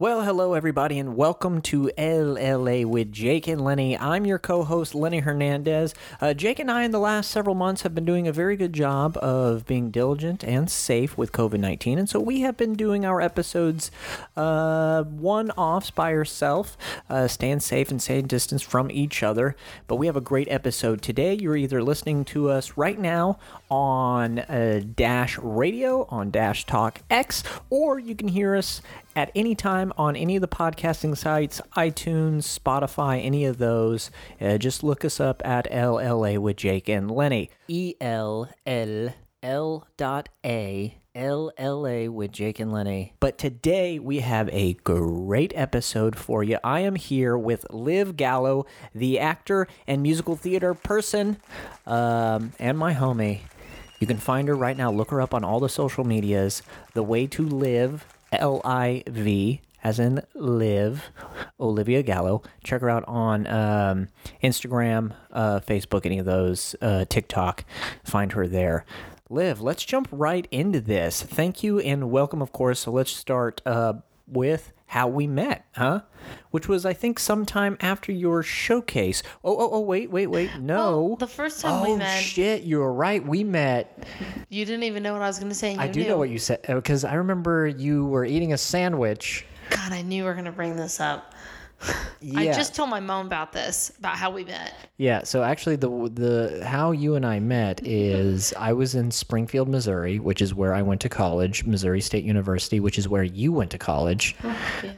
Well, hello, everybody, and welcome to LLA with Jake and Lenny. I'm your co host, Lenny Hernandez. Uh, Jake and I, in the last several months, have been doing a very good job of being diligent and safe with COVID 19. And so we have been doing our episodes uh, one offs by ourselves, uh, staying safe and staying distance from each other. But we have a great episode today. You're either listening to us right now on uh, Dash Radio, on Dash Talk X, or you can hear us at any time on any of the podcasting sites, iTunes, Spotify, any of those. Uh, just look us up at LLA with Jake and Lenny. E L L L dot A. LLA with Jake and Lenny. But today we have a great episode for you. I am here with Liv Gallo, the actor and musical theater person, um, and my homie. You can find her right now. Look her up on all the social medias. The Way to Live, L I V, as in live, Olivia Gallo. Check her out on um, Instagram, uh, Facebook, any of those, uh, TikTok. Find her there. Liv, let's jump right into this. Thank you and welcome, of course. So let's start uh, with how we met, huh? Which was, I think, sometime after your showcase. Oh, oh, oh, wait, wait, wait. No. Oh, the first time oh, we met, Oh, shit, you were right. We met. you didn't even know what I was going to say. I do knew. know what you said because I remember you were eating a sandwich. God, I knew we were going to bring this up. I just told my mom about this, about how we met. Yeah, so actually the the how you and I met is I was in Springfield, Missouri, which is where I went to college, Missouri State University, which is where you went to college.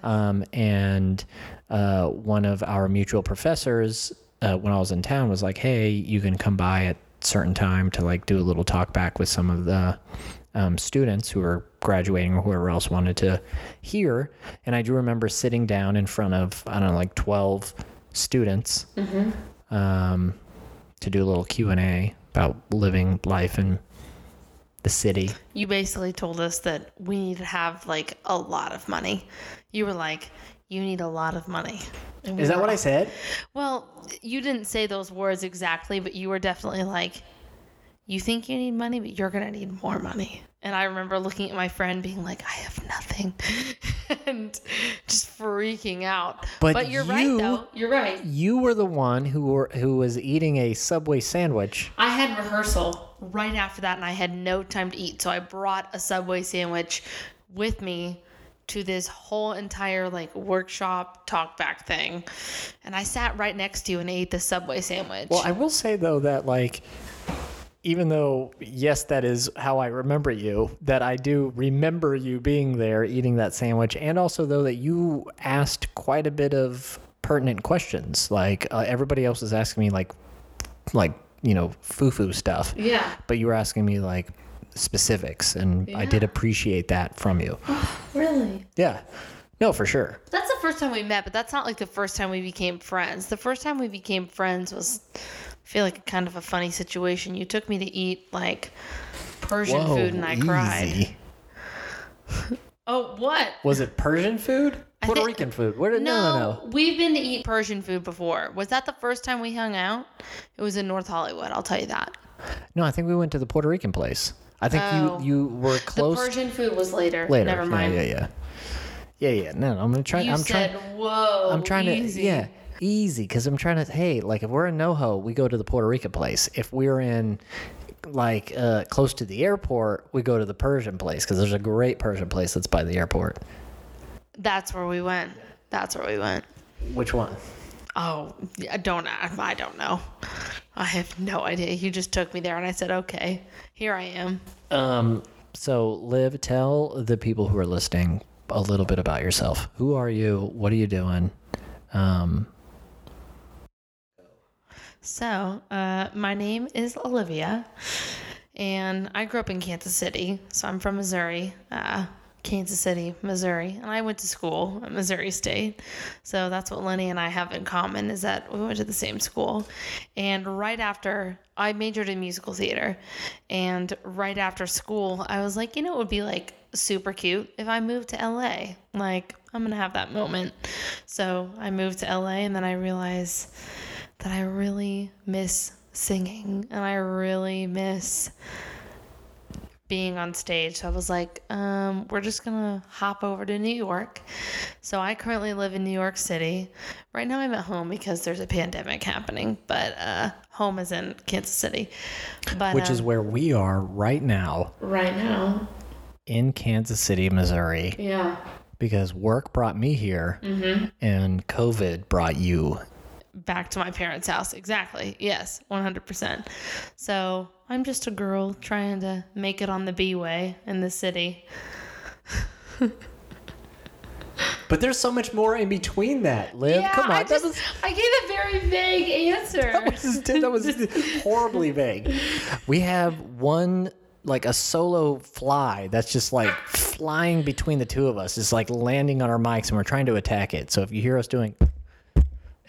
Um, and uh, one of our mutual professors uh, when I was in town was like, "Hey, you can come by at certain time to like do a little talk back with some of the um, students who were graduating or whoever else wanted to hear." And I do remember sitting down in front of I don't know like twelve students um, to do a little Q and A about living life in the city. You basically told us that we need to have like a lot of money. You were like, you need a lot of money. We Is that what I said? Well, you didn't say those words exactly, but you were definitely like, you think you need money, but you're going to need more money. And I remember looking at my friend being like, I have nothing. and just freaking out. But you're you- right, though. You're right. You were the one who were who was eating a Subway sandwich. I had rehearsal right after that, and I had no time to eat. So I brought a Subway sandwich with me to this whole entire like workshop talkback thing. And I sat right next to you and ate the Subway sandwich. Well, I will say though that like even though yes that is how I remember you, that I do remember you being there eating that sandwich and also though that you asked quite a bit of pertinent questions. Like uh, everybody else was asking me like like, you know, foo-foo stuff. yeah. but you were asking me like specifics and I did appreciate that from you. Really? Yeah. No, for sure. That's the first time we met, but that's not like the first time we became friends. The first time we became friends was, feel like, a kind of a funny situation. You took me to eat like Persian food and I cried. Oh, what? Was it Persian food? Puerto thi- Rican food? Where did, no, no, no. no. We've been to eat Persian food before. Was that the first time we hung out? It was in North Hollywood, I'll tell you that. No, I think we went to the Puerto Rican place. I think Oh. you you were close. The Persian food was later. later. Never mind. Yeah, yeah, yeah. Yeah, yeah. No, no, I'm gonna try. You I'm said, trying. whoa. I'm trying easy. to. Yeah, easy. Because I'm trying to. Hey, like if we're in NoHo, we go to the Puerto Rican place. If we're in like uh, close to the airport, we go to the Persian place because there's a great Persian place that's by the airport. That's where we went. That's where we went. Which one? Oh, I don't. I don't know. I have no idea. You just took me there, and I said, "Okay, here I am." Um. So, Liv, tell the people who are listening a little bit about yourself. Who are you? What are you doing? Um. So, uh, my name is Olivia, and I grew up in Kansas City. So I'm from Missouri, uh, Kansas City, Missouri, and I went to school at Missouri State. So that's what Lenny and I have in common is that we went to the same school. And right after I majored in musical theater, and right after school, I was like, you know, it would be like super cute if I moved to LA. Like, I'm gonna have that moment. So I moved to LA, and then I realized that I really miss singing and I really miss being on stage. So I was like, um, we're just gonna hop over to New York. So I currently live in New York City. Right now I'm at home because there's a pandemic happening, but uh, home is in Kansas City. But Which is um, where we are right now right now. in Kansas City, Missouri, Yeah. because work brought me here Mm-hmm. and COVID brought you. Back to my parents' house. Exactly. Yes, 100%. So I'm just a girl trying to make it on the B way in the city. But there's so much more in between that, Liv. Come on. I, just, was I gave a very vague answer. that was, that was horribly vague. We have one like a solo fly that's just like flying between the two of us. It's like landing on our mics and we're trying to attack it. So if you hear us doing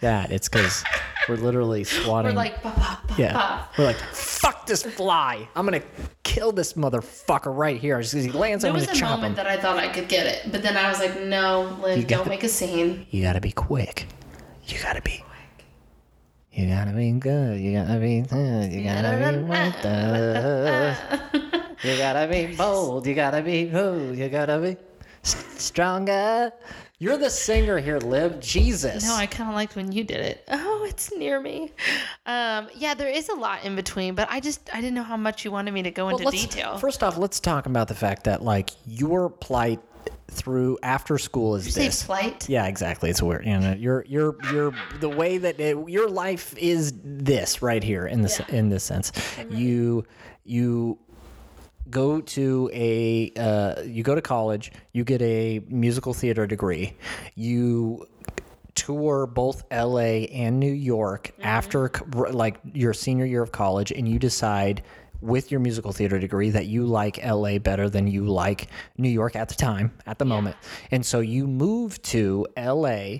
that, it's because we're literally swatting. We're like, ba, ba, ba, yeah, we're like, fuck this fly. I'm gonna kill this motherfucker right here. As he lands, There I'm was gonna a moment him. that I thought I could get it, but then I was like, no, got don't make a scene. You gotta be quick. You gotta be. You gotta be good. You gotta be. uh, You gotta be right there. You gotta be bold. You gotta be who? You gotta be stronger. You're the singer here, Liv. Jesus. No, I kind of liked when you did it. Oh, it's near me. Um, yeah, there is a lot in between, but I just I didn't know how much you wanted me to go into detail. First off, let's talk about the fact that like your plight through after school is this. plight. Yeah, exactly. It's weird. You know, your your your the way that it, your life is this right here in this in this sense. You you go to a uh, you go to college. You get a musical theater degree. You tour both LA and New York after like your senior year of college and you decide with your musical theater degree that you like LA better than you like New York at the time at the moment and so you move to LA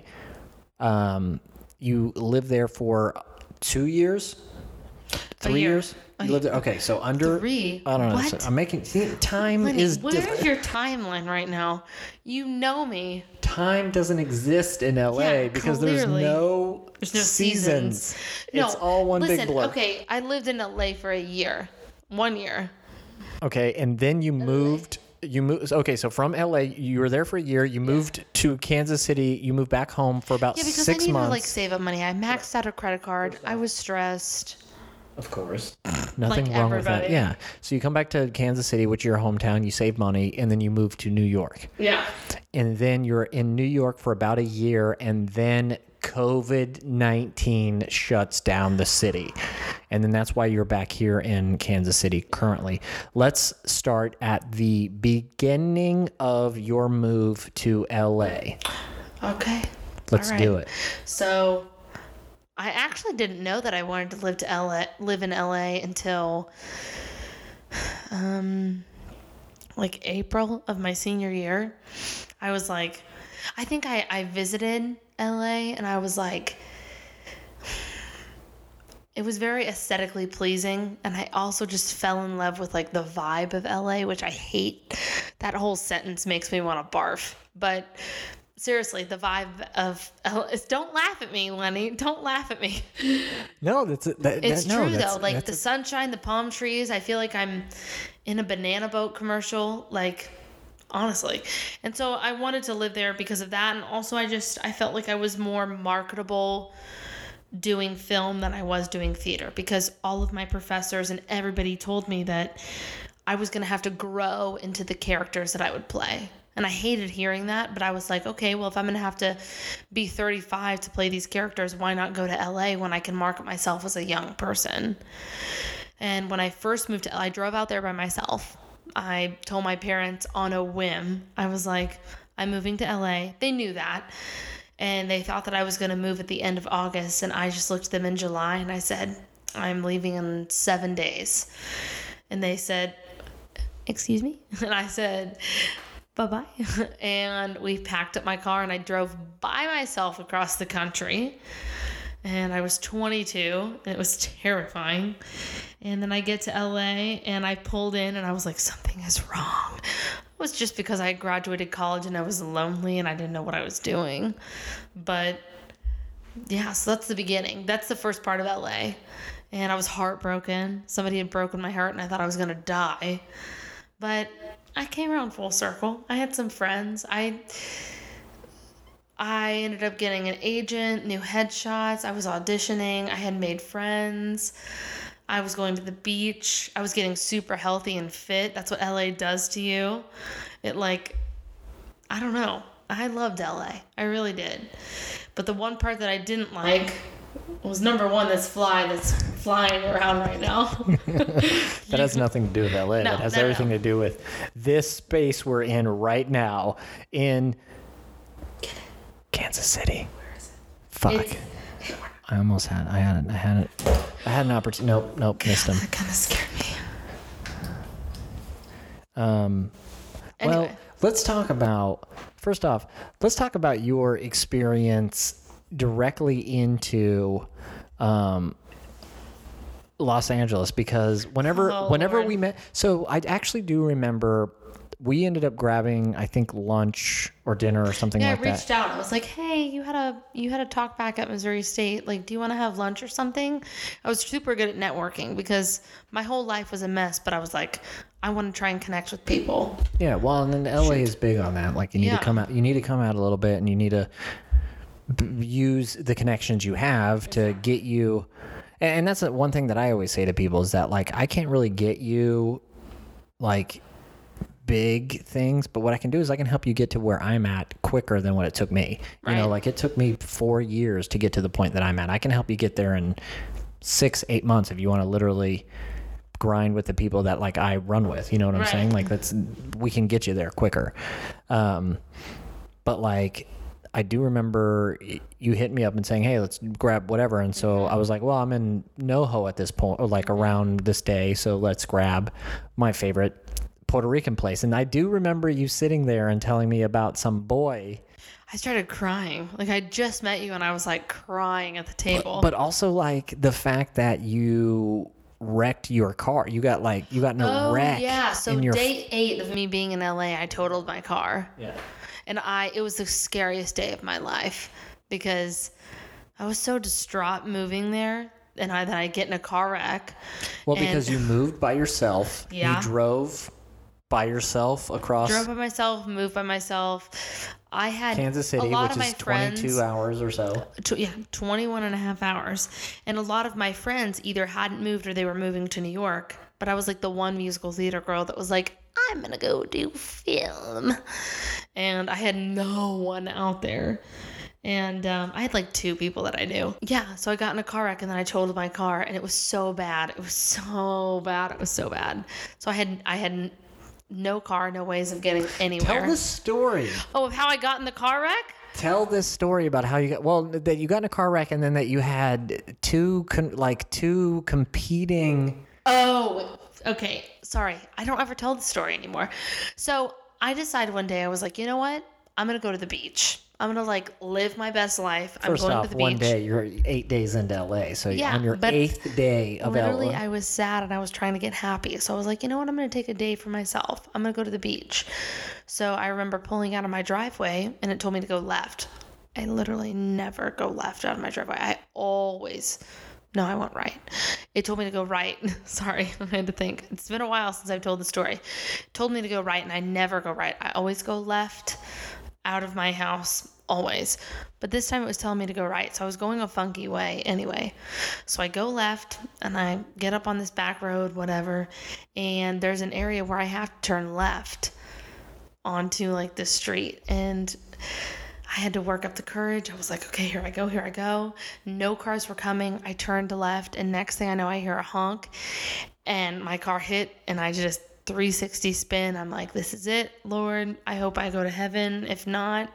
um you live there for 2 years 3 year. years you lived there okay so under Three? I don't know What? so I'm making see, time Lenny, is where's different. your timeline right now? You know me. time doesn't exist in LA Yeah, because there's no There's no seasons. seasons. It's all one listen, big blur. Okay, I lived in LA for a year. One year. Okay, and then you moved. You moved. Okay, so from LA, you were there for a year. You moved to Kansas City. You moved back home for about Yeah, because six I needed months. to like save up money. I maxed out a credit card. I was stressed. Of course, mm. nothing Like wrong with that. Yeah. So you come back to Kansas City, which is your hometown. You save money, and then you move to New York. Yeah. and then you're in New York for about a year, and then COVID 19 shuts down the city. And then that's why you're back here in Kansas City currently. Let's start at the beginning of your move to LA. Okay. Let's All do it. So I actually didn't know that I wanted to live to LA, live in LA until um like April of my senior year. I was like I think I I visited LA and I was like it was very aesthetically pleasing and I also just fell in love with like the vibe of LA, which I hate. That whole sentence makes me want to barf. But seriously, the vibe of oh, LA, don't laugh at me, Lenny. Don't laugh at me. No, that's it. That, It's no, true that's- though. Like the a- sunshine, the palm trees. I feel like I'm in a banana boat commercial. Like honestly, and so I wanted to live there because of that, and also I just I felt like I was more marketable doing film than I was doing theater because all of my professors and everybody told me that I was going to have to grow into the characters that I would play. And I hated hearing that, but I was like, okay, well, if I'm going to have to be 35 to play these characters, why not go to LA when I can market myself as a young person? And when I first moved to LA, I drove out there by myself. I told my parents on a whim, I was like, I'm moving to LA. They knew that. And they thought that I was going to move at the end of August. And I just looked at them in July and I said, I'm leaving in seven days. And they said, Excuse me? And I said, Bye bye. And we packed up my car and I drove by myself across the country. And I was 22 and it was terrifying. And then I get to LA and I pulled in and I was like, something is wrong. It was just because I graduated college and I was lonely and I didn't know what I was doing. But yeah, so that's the beginning. That's the first part of LA. And I was heartbroken. Somebody had broken my heart and I thought I was going to die. But I came around full circle. I had some friends. I I ended up getting an agent, new headshots. I was auditioning. I had made friends. I was going to the beach. I was getting super healthy and fit. That's what LA does to you. It like I don't know. I loved LA. I really did. But the one part that I didn't like was number one this fly that's flying around right now. That has nothing to do with LA. No, that has no, no. everything to do with this space we're in right now in Kansas City. Where is it? Fuck. It's- I almost had. I had. it. I had it. I had an opportunity. Nope. Nope. Missed him. that kind of scared me. Um. Well, let's talk about. First off, let's talk about your experience directly into. Um, Los Angeles because whenever Oh, whenever Lord. we met so I actually do remember we ended up grabbing I think lunch or dinner or something Yeah, like I reached that. out. I was like, "Hey, you had a you had a talk back at Missouri State. Like, do you want to have lunch or something?" I was super good at networking because my whole life was a mess, but I was like, I want to try and connect with people. Yeah, well, and then LA is big on that. Like you need Yeah. to come out you need to come out a little bit and you need to b- use the connections you have to get you and that's one thing that I always say to people is that like I can't really get you like big things, but what I can do is I can help you get to where I'm at quicker than what it took me. You know, like it took me 4 years to get to the point that I'm at. I can help you get there in 6 8 months if you want to literally grind with the people that like I run with. You know what I'm Right. saying? Like that's we can get you there quicker. Um, but like I do remember you hit me up and saying, "Hey, let's grab whatever." And so I was like, "Well, I'm in NoHo at this point, or like around this day, so let's grab my favorite Puerto Rican place." And I do remember you sitting there and telling me about some boy, I started crying. Like I just met you and I was like crying at the table. but also like the fact that you wrecked your car. You got like you got in a oh wreck. yeah, so in your day eight of me being in LA, I totaled my car. yeah. And I it was the scariest day of my life because I was so distraught moving there and I then I get in a car wreck. Well, because you moved by yourself. Yeah. You drove by yourself across drove by myself, moved by myself. I had Kansas a City, lot which of my is 22 friends, hours or so. tw- yeah, 21 and a half hours. And a lot of my friends either hadn't moved or they were moving to New York. But I was like the one musical theater girl that was like, I'm going to go do film. And I had no one out there. And um, I had like two people that I knew. Yeah, so I got in a car wreck and then I totaled my car and it was so bad. It was so bad. It was so bad. So I had I had no car, no ways of getting anywhere. Tell the story. oh, of how I got in the car wreck? Tell this story about how you got well that you got in a car wreck and then that you had two con, like two competing. Oh, okay. Sorry. I don't ever tell the story anymore. So I decided one day, I was like, you know what? I'm going to go to the beach. I'm going to like live my best life. I'm First going off, to the beach. one day you're eight days into LA, so Yeah, on your eighth day of Literally, LA. I was sad and I was trying to get happy. So I was like, you know what? I'm going to take a day for myself. I'm going to go to the beach. So I remember pulling out of my driveway and it told me to go left. I literally never go left out of my driveway. I always, no, I went right. It told me to go right. Sorry, I had to think. It's been a while since I've told the story. It told me to go right and I never go right. I always go left out of my house always but this time it was telling me to go right so i was going a funky way anyway so i go left and i get up on this back road whatever and there's an area where i have to turn left onto like the street and I had to work up the courage. I was like, okay, here I go, here I go. No cars were coming. I turned left, and next thing I know, I hear a honk, and my car hit, and I just 360 spin. I'm like, this is it, Lord. I hope I go to heaven. If not,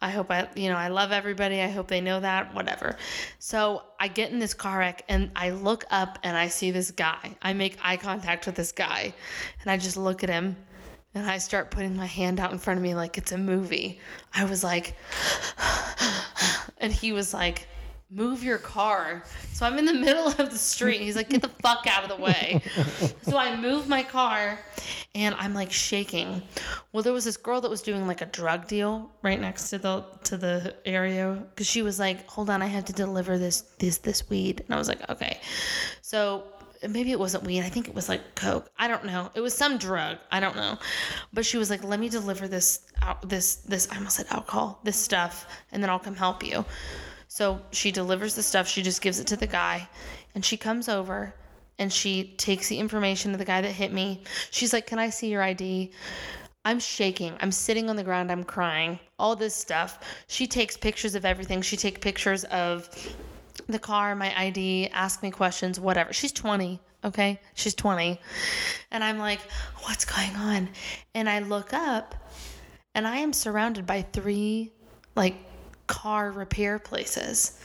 I hope I, you know, I love everybody. I hope they know that, whatever. So I get in this car wreck and I look up and I see this guy. I make eye contact with this guy and I just look at him and I start putting my hand out in front of me like it's a movie. I was like, and he was like, move your car. So I'm in the middle of the street. He's like, get the fuck out of the way. so I move my car and I'm like shaking. Well, there was this girl that was doing like a drug deal right next to the to the area because she was like, hold on, I have to deliver this this this weed. And I was like, okay. So maybe it wasn't weed. I think it was like coke. I don't know. It was some drug. I don't know. But she was like, "Let me deliver this out this this I almost said alcohol, this stuff, and then I'll come help you." So she delivers the stuff. She just gives it to the guy, and she comes over and she takes the information to the guy that hit me. She's like, "Can I see your ID?" I'm shaking. I'm sitting on the ground. I'm crying. All this stuff. She takes pictures of everything. She takes pictures of the car, my ID, ask me questions, whatever. She's 20, okay? She's 20. And I'm like, what's going on? And I look up and I am surrounded by three like car repair places.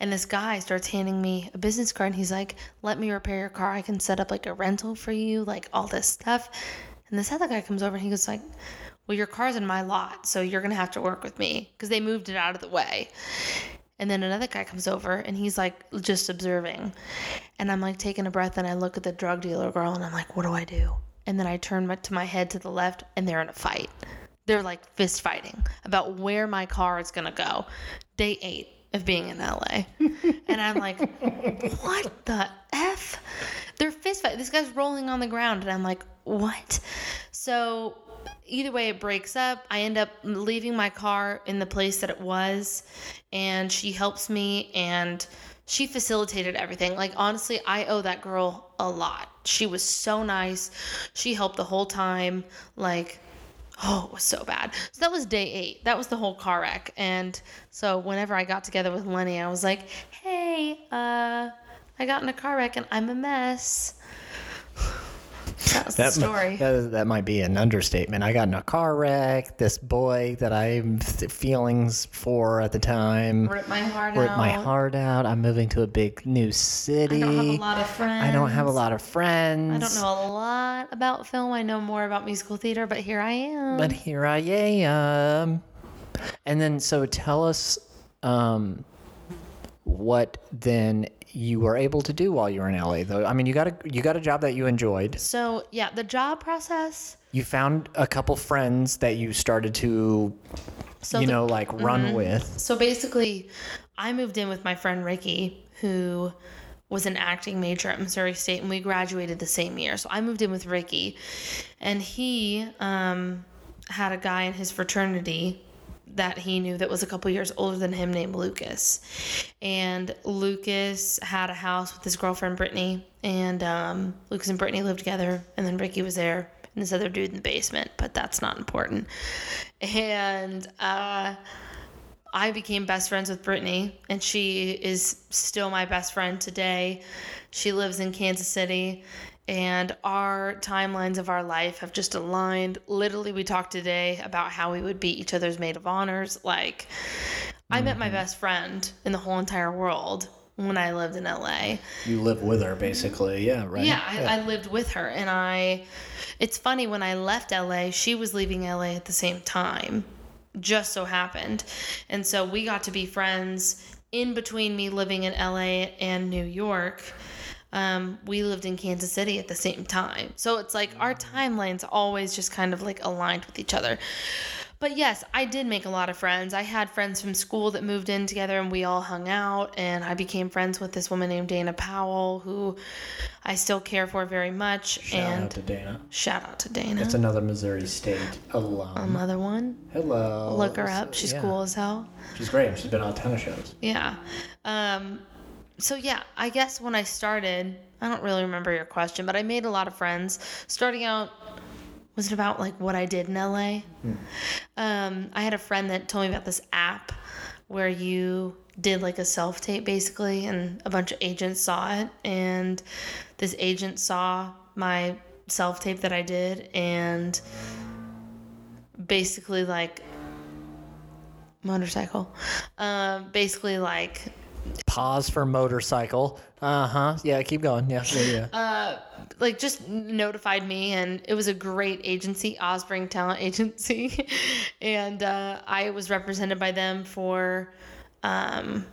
And this guy starts handing me a business card and he's like, let me repair your car. I can set up like a rental for you, like all this stuff. And this other guy comes over and he goes like, well, your car's in my lot, so you're gonna have to work with me because they moved it out of the way. And then another guy comes over and he's like just observing. And I'm like taking a breath and I look at the drug dealer girl and I'm like, what do I do? And then I turn my, to my head to the left and they're in a fight. They're like fist fighting about where my car is gonna go. Day eight of being in LA. and I'm like, what the F? They're fist fighting. This guy's rolling on the ground and I'm like, what? So either way it breaks up i end up leaving my car in the place that it was and she helps me and she facilitated everything. Like honestly i owe that girl a lot. She was so nice. She helped the whole time. Like oh it was so bad. So that was day eight. That was the whole car wreck. And so whenever i got together with lenny i was like hey uh i got in a car wreck and i'm a mess that was That, the story that, that might be an understatement. I got in a car wreck. This boy that I am feelings for at the time ripped my heart ripped out my heart out. I'm moving to a big new city. I don't have a lot of friends. I don't have a lot of friends. I don't know a lot about film. I know more about musical theater, but here I am. But here I am. And then, so tell us um, what then you were able to do while you were in LA. Though I mean, you got a you got a job that you enjoyed. so yeah, the job process. You found a couple friends that you started to, So you the- know, like run with. So basically, I moved in with my friend Ricky, who was an acting major at Missouri State, and we graduated the same year. So I moved in with Ricky, and he um, had a guy in his fraternity that he knew that was a couple years older than him named Lucas. And Lucas had a house with his girlfriend Brittany, and um, Lucas and Brittany lived together, and then Ricky was there. And this other dude in the basement, but that's not important. And uh, I became best friends with Brittany, and she is still my best friend today. She lives in Kansas City, and our timelines of our life have just aligned. Literally, we talked today about how we would be each other's maid of honors. Like, I met my mm-hmm. best friend in the whole entire world when I lived in LA. You live with her, basically. Yeah, right. Yeah, I, I lived with her, and I. It's funny when I left LA, she was leaving LA at the same time. Just so happened, and so we got to be friends in between me living in LA and New York. Um, we lived in Kansas City at the same time, so it's like our timelines always just kind of like aligned with each other. But yes, I did make a lot of friends. I had friends from school that moved in together and we all hung out. And I became friends with this woman named Dana Powell, who I still care for very much. Shout and out to Dana. shout out to Dana. It's another Missouri State alum. Another one. Hello. Look her up. She's Yeah. cool as hell. She's great. She's been on a ton of shows. Yeah. Um, so yeah, I guess when I started, I don't really remember your question, but I made a lot of friends. Starting out, was it about like what I did in LA? Um, I had a friend that told me about this app where you did like a self tape basically, and a bunch of agents saw it, and this agent saw my self tape that I did, and basically like motorcycle, um, basically like Pause for motorcycle. Uh huh. Yeah, keep going. Yeah, yeah, yeah. like just notified me and it was a great agency osprey talent agency and uh, i was represented by them for um,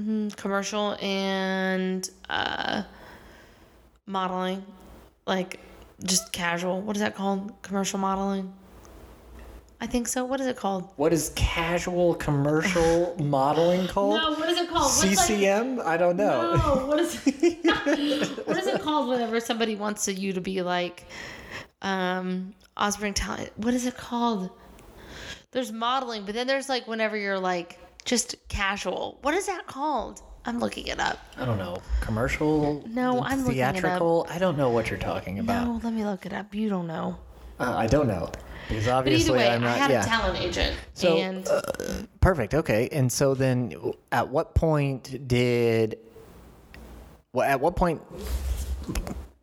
mm, commercial and uh, modeling like just casual what is that called commercial modeling I think so. What is it called? What is casual commercial modeling called? No, what is it called? What's like- CCM? I don't know. No, what is it, what is it called whenever somebody wants you to be like um Osborne talent? What is it called? There's modeling, but then there's like whenever you're like just casual. What is that called? I'm looking it up. I don't know. Commercial? No, I'm looking it up. theatrical. I don't know what you're talking about. No, let me look it up. You don't know. Uh, I don't know because But obviously either way, I'm I not. had yeah. a talent agent, So, and Perfect. Okay. And so then, at what point did? Well, at what point?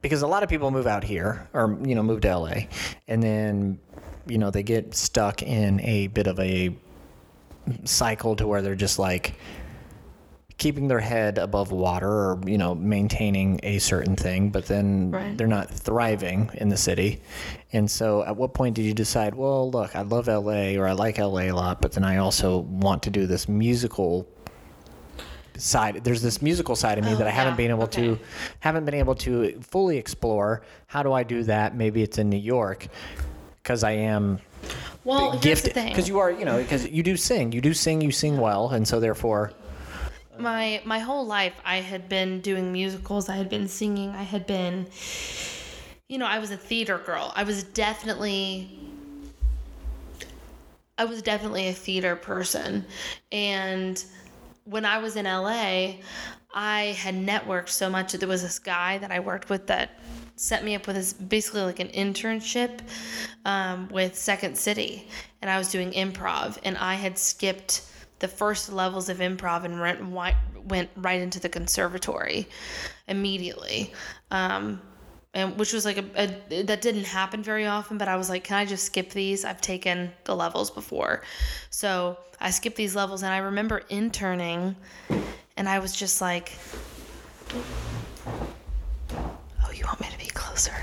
Because a lot of people move out here, or you know, move to LA, and then you know they get stuck in a bit of a cycle to where they're just like keeping their head above water or you know maintaining a certain thing but then Right. they're not thriving in the city. And so at what point did you decide well look i love la or i like la a lot but then i also want to do this musical side there's this musical side of me Oh, that i haven't yeah. been able to haven't been able to fully explore. How do i do that? Maybe it's in new york because i am well, gifted. because you are you know because you do sing. You do sing you sing well and so therefore my my whole life I had been doing musicals, I had been singing, I had been you know, I was a theater girl. I was definitely I was definitely a theater person. And when I was in LA, I had networked so much that there was this guy that I worked with that set me up with this basically like an internship um, with Second City. And I was doing improv, and I had skipped the first levels of improv and went, went right into the conservatory immediately. Um, and which was like a, a that didn't happen very often but i was like can i just skip these i've taken the levels before so i skipped these levels and i remember interning and i was just like you want me to be closer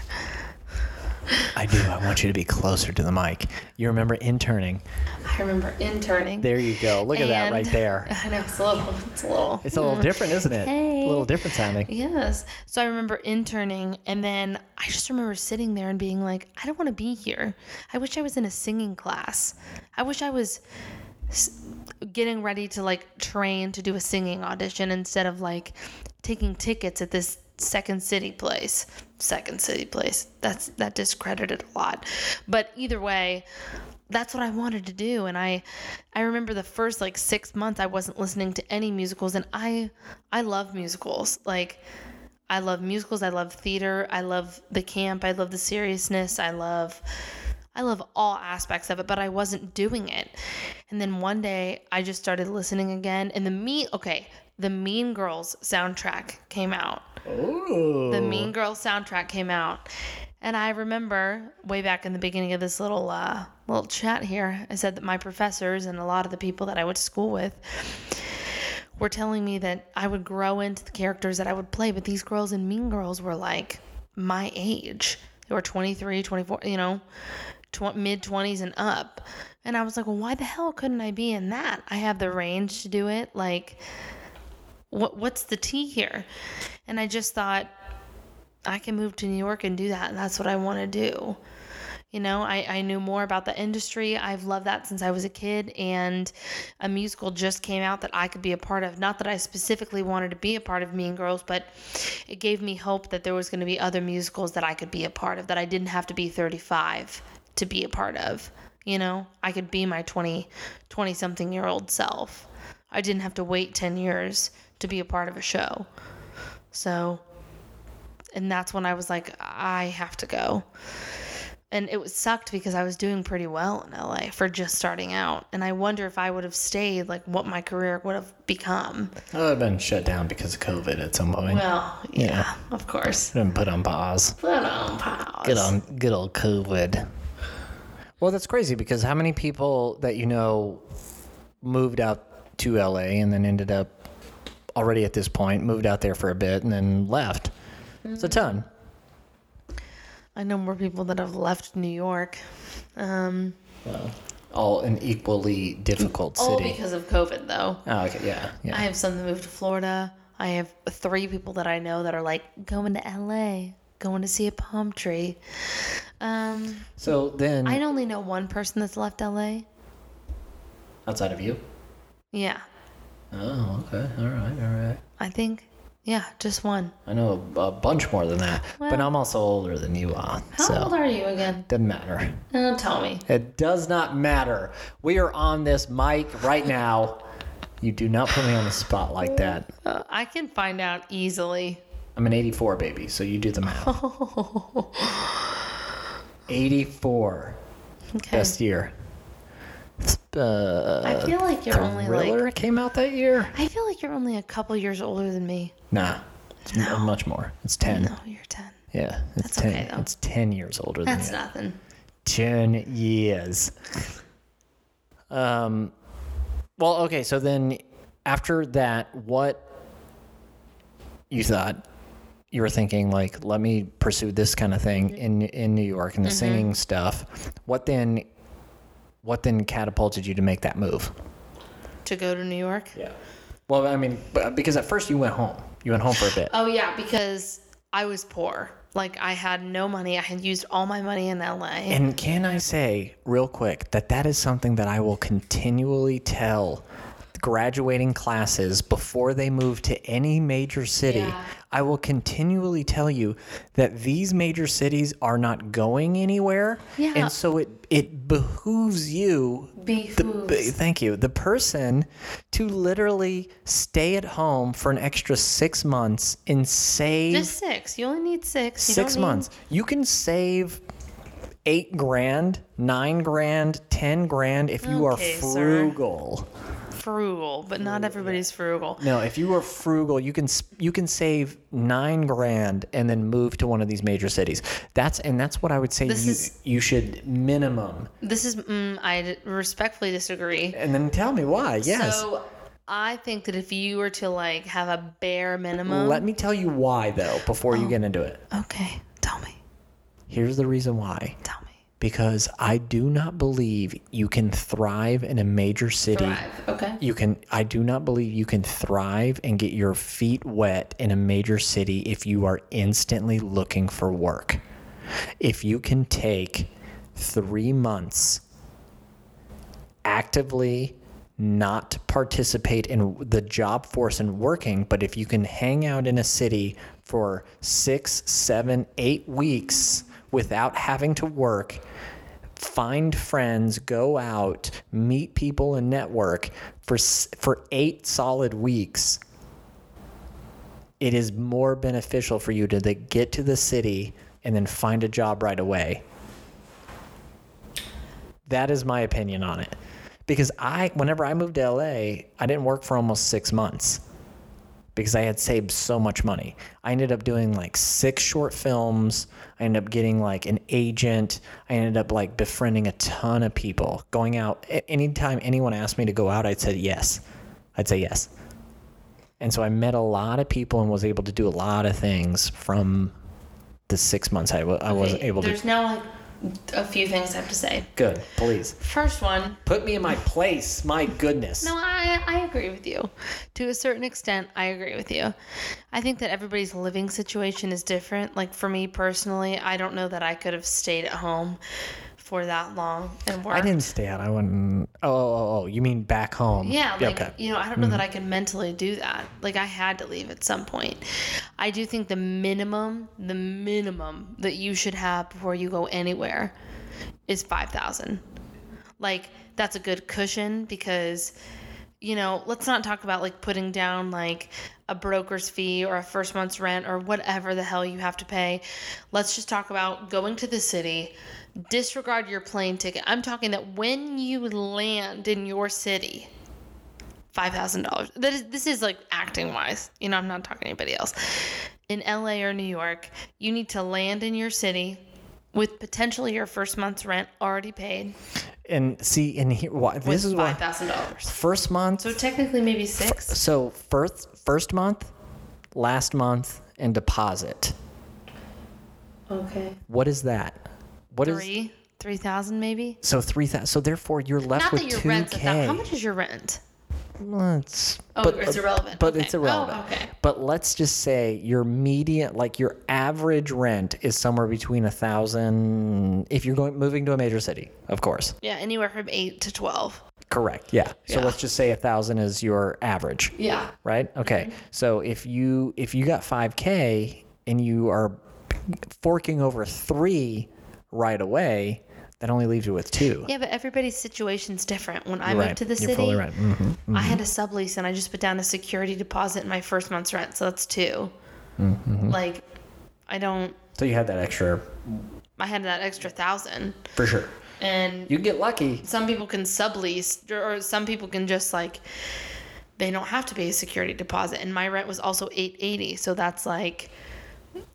I do. I want you to be closer to the mic. You remember interning. i remember interning There you go. Look at that right there. i know it's a little it's a little It's a little different, isn't it? Hey. A little different sounding. Yes. So I remember interning, and then I just remember sitting there and being like, I don't want to be here. I wish I was in a singing class. I wish I was getting ready to like train to do a singing audition instead of like taking tickets at this second city place second city place. That's that discredited a lot. But either way that's what I wanted to do. And I I remember the first like 6 months I wasn't listening to any musicals. And I I love musicals. Like I love musicals. I love theater. I love the camp. I love the seriousness. I love I love all aspects of it but I wasn't doing it. And then one day I just started listening again. And the me okay the Mean Girls soundtrack came out Ooh. the Mean Girls soundtrack came out. And I remember way back in the beginning of this little uh, little chat here, I said that my professors and a lot of the people that I went to school with were telling me that I would grow into the characters that I would play, but these girls in Mean Girls were like my age. They were 23, 24, you know, tw- mid 20s and up. And I was like, well, why the hell couldn't I be in that? I have the range to do it. Like, what what's the tea here? And I just thought I can move to New York and do that, that's what I want to do. You know, I, I knew more about the industry. I've loved that since I was a kid, and a musical just came out that I could be a part of. Not that I specifically wanted to be a part of Mean Girls, but it gave me hope that there was going to be other musicals that I could be a part of, that I didn't have to be 35 to be a part of. You know, I could be my 20, 20 something year old self. I didn't have to wait 10 years to be a part of a show. So, and that's when I was like, I have to go. And it was sucked because I was doing pretty well in LA for just starting out. And I wonder if I would have stayed, like what my career would have become. Oh, I've been shut down because of COVID at some point. Well, yeah, Yeah. of course. been put on pause. Put on pause. Good on good old COVID. Well, that's crazy because how many people that you know moved out to LA and then ended up already at this point moved out there for a bit and then left. It's a ton. I know more people that have left New York. Um, All an equally difficult city. all because of COVID, though. oh, okay, yeah, yeah. I have some that moved to Florida. I have three people that I know that are like going to LA, going to see a palm tree, Um, So then, I only know one person that's left LA. outside of you. Yeah, Oh, okay. All right. All right. I think. Yeah, just one. I know a, a bunch more than that, but I'm also older than you are. How so old are you again? doesn't matter. Uh, tell me. It does not matter. We are on this mic right now. You do not put me on the spot like that. Uh, I can find out easily. I'm an 84 baby, so you do the math. 84, Okay. best year. Uh, I feel like you're only like. came out that year. I feel like you're only a couple years older than me. Nah, it's m- much more. It's 10. No, you're ten. Yeah, it's That's 10. okay, though. It's 10 years older That's than you. nothing. 10 years. Um, well, okay, so then after that, what you thought you were thinking, like, let me pursue this kind of thing in in New York and the singing stuff. What then? What then catapulted you to make that move? To go to New York. Yeah. Well, I mean, because at first you went home. You went home for a bit. Oh yeah, because I was poor. Like I had no money. I had used all my money in LA. And can I say real quick that that is something that I will continually tell graduating classes before they move to any major city. Yeah. I will continually tell you that these major cities are not going anywhere. Yeah. And so it it behooves you the, Behooves. thank you. The person to literally stay at home for an extra 6 months and save Just six. You only need six. You six don't need- months. You can save eight grand, nine grand, ten grand if you Okay, are sir. Frugal. but not everybody's frugal. No, if you are frugal, you can you can save nine grand and then move to one of these major cities. That's and that's what I would say This you is- you should minimum. This is mm, I respectfully disagree. And then tell me why. Yes. So I think that if you were to like have a bare minimum, Let me tell you why though before Oh. you get into it. okay, tell me, Here's the reason why. tell me. Because I do not believe you can thrive in a major city. Thrive. Okay. You can I do not believe you can thrive and get your feet wet in a major city if you are instantly looking for work. If you can take 3 months actively not participate in the job force and working, but if you can hang out in a city for six, seven, eight weeks without having to work, find friends, go out, meet people, and network for for eight solid weeks. It is more beneficial for you to get to the city and then find a job right away. That is my opinion on it. Because I, whenever I moved to LA, I didn't work for almost six months because I had saved so much money. I ended up doing like six short films. I ended up getting like an agent. I ended up like befriending a ton of people. Going out anytime anyone asked me to go out, I'd say yes. I'd say yes. And so I met a lot of people and was able to do a lot of things from the six months I, w- I wasn't Okay, able to. There's now like a few things I have to say. Good, please. First one, Put me in my place. My goodness. No, I, I agree with you. To a certain extent, I agree with you. I think that everybody's living situation is different. Like for me personally, I don't know that I could have stayed at home for that long and worked. I didn't stay out. I went. Oh, oh, oh, oh, you mean back home? Yeah, like okay. you know, I don't know that mm-hmm. I could mentally do that. Like I had to leave at some point. I do think the minimum, the minimum that you should have before you go anywhere is 5,000. Like that's a good cushion because you know, let's not talk about like putting down like a broker's fee or a first month's rent or whatever the hell you have to pay. Let's just talk about going to the city, disregard your plane ticket. I'm talking that when you land in your city, five thousand dollars. That is this is like acting wise. You know, I'm not talking to anybody else. In LA or New York, you need to land in your city with potentially your first month's rent already paid And see, and here, why this is why five thousand dollars. first month. So technically, maybe six. So first, first month, last month, and deposit. Okay. What is that? What is Three, three thousand maybe. so three thousand? So therefore, you're left Not with that your two rent's a thousand. How k. much is your rent? let's Oh, but, it's uh, irrelevant. but Okay. it's irrelevant. Oh, okay. But let's just say your median, like your average rent, is somewhere between a thousand. If you're going moving to a major city, of course. Yeah, anywhere from eight to twelve. Correct. Yeah. So Yeah. let's just say a thousand is your average. Yeah. Right. Okay. Mm-hmm. So if you if you got five k and you are forking over three right away, that only leaves you with two. Yeah, but everybody's situation's different. When I You're moved to the You're city, right. Mhm. I had a sublease and I just put down a security deposit in my first month's rent, so that's 2 Mm-hmm. Like, I don't. So you had that extra I had that extra thousand, for sure. and You get lucky. some people can sublease, or or some people can just like. They don't have to pay a security deposit, and my rent was also eight eighty, so that's like,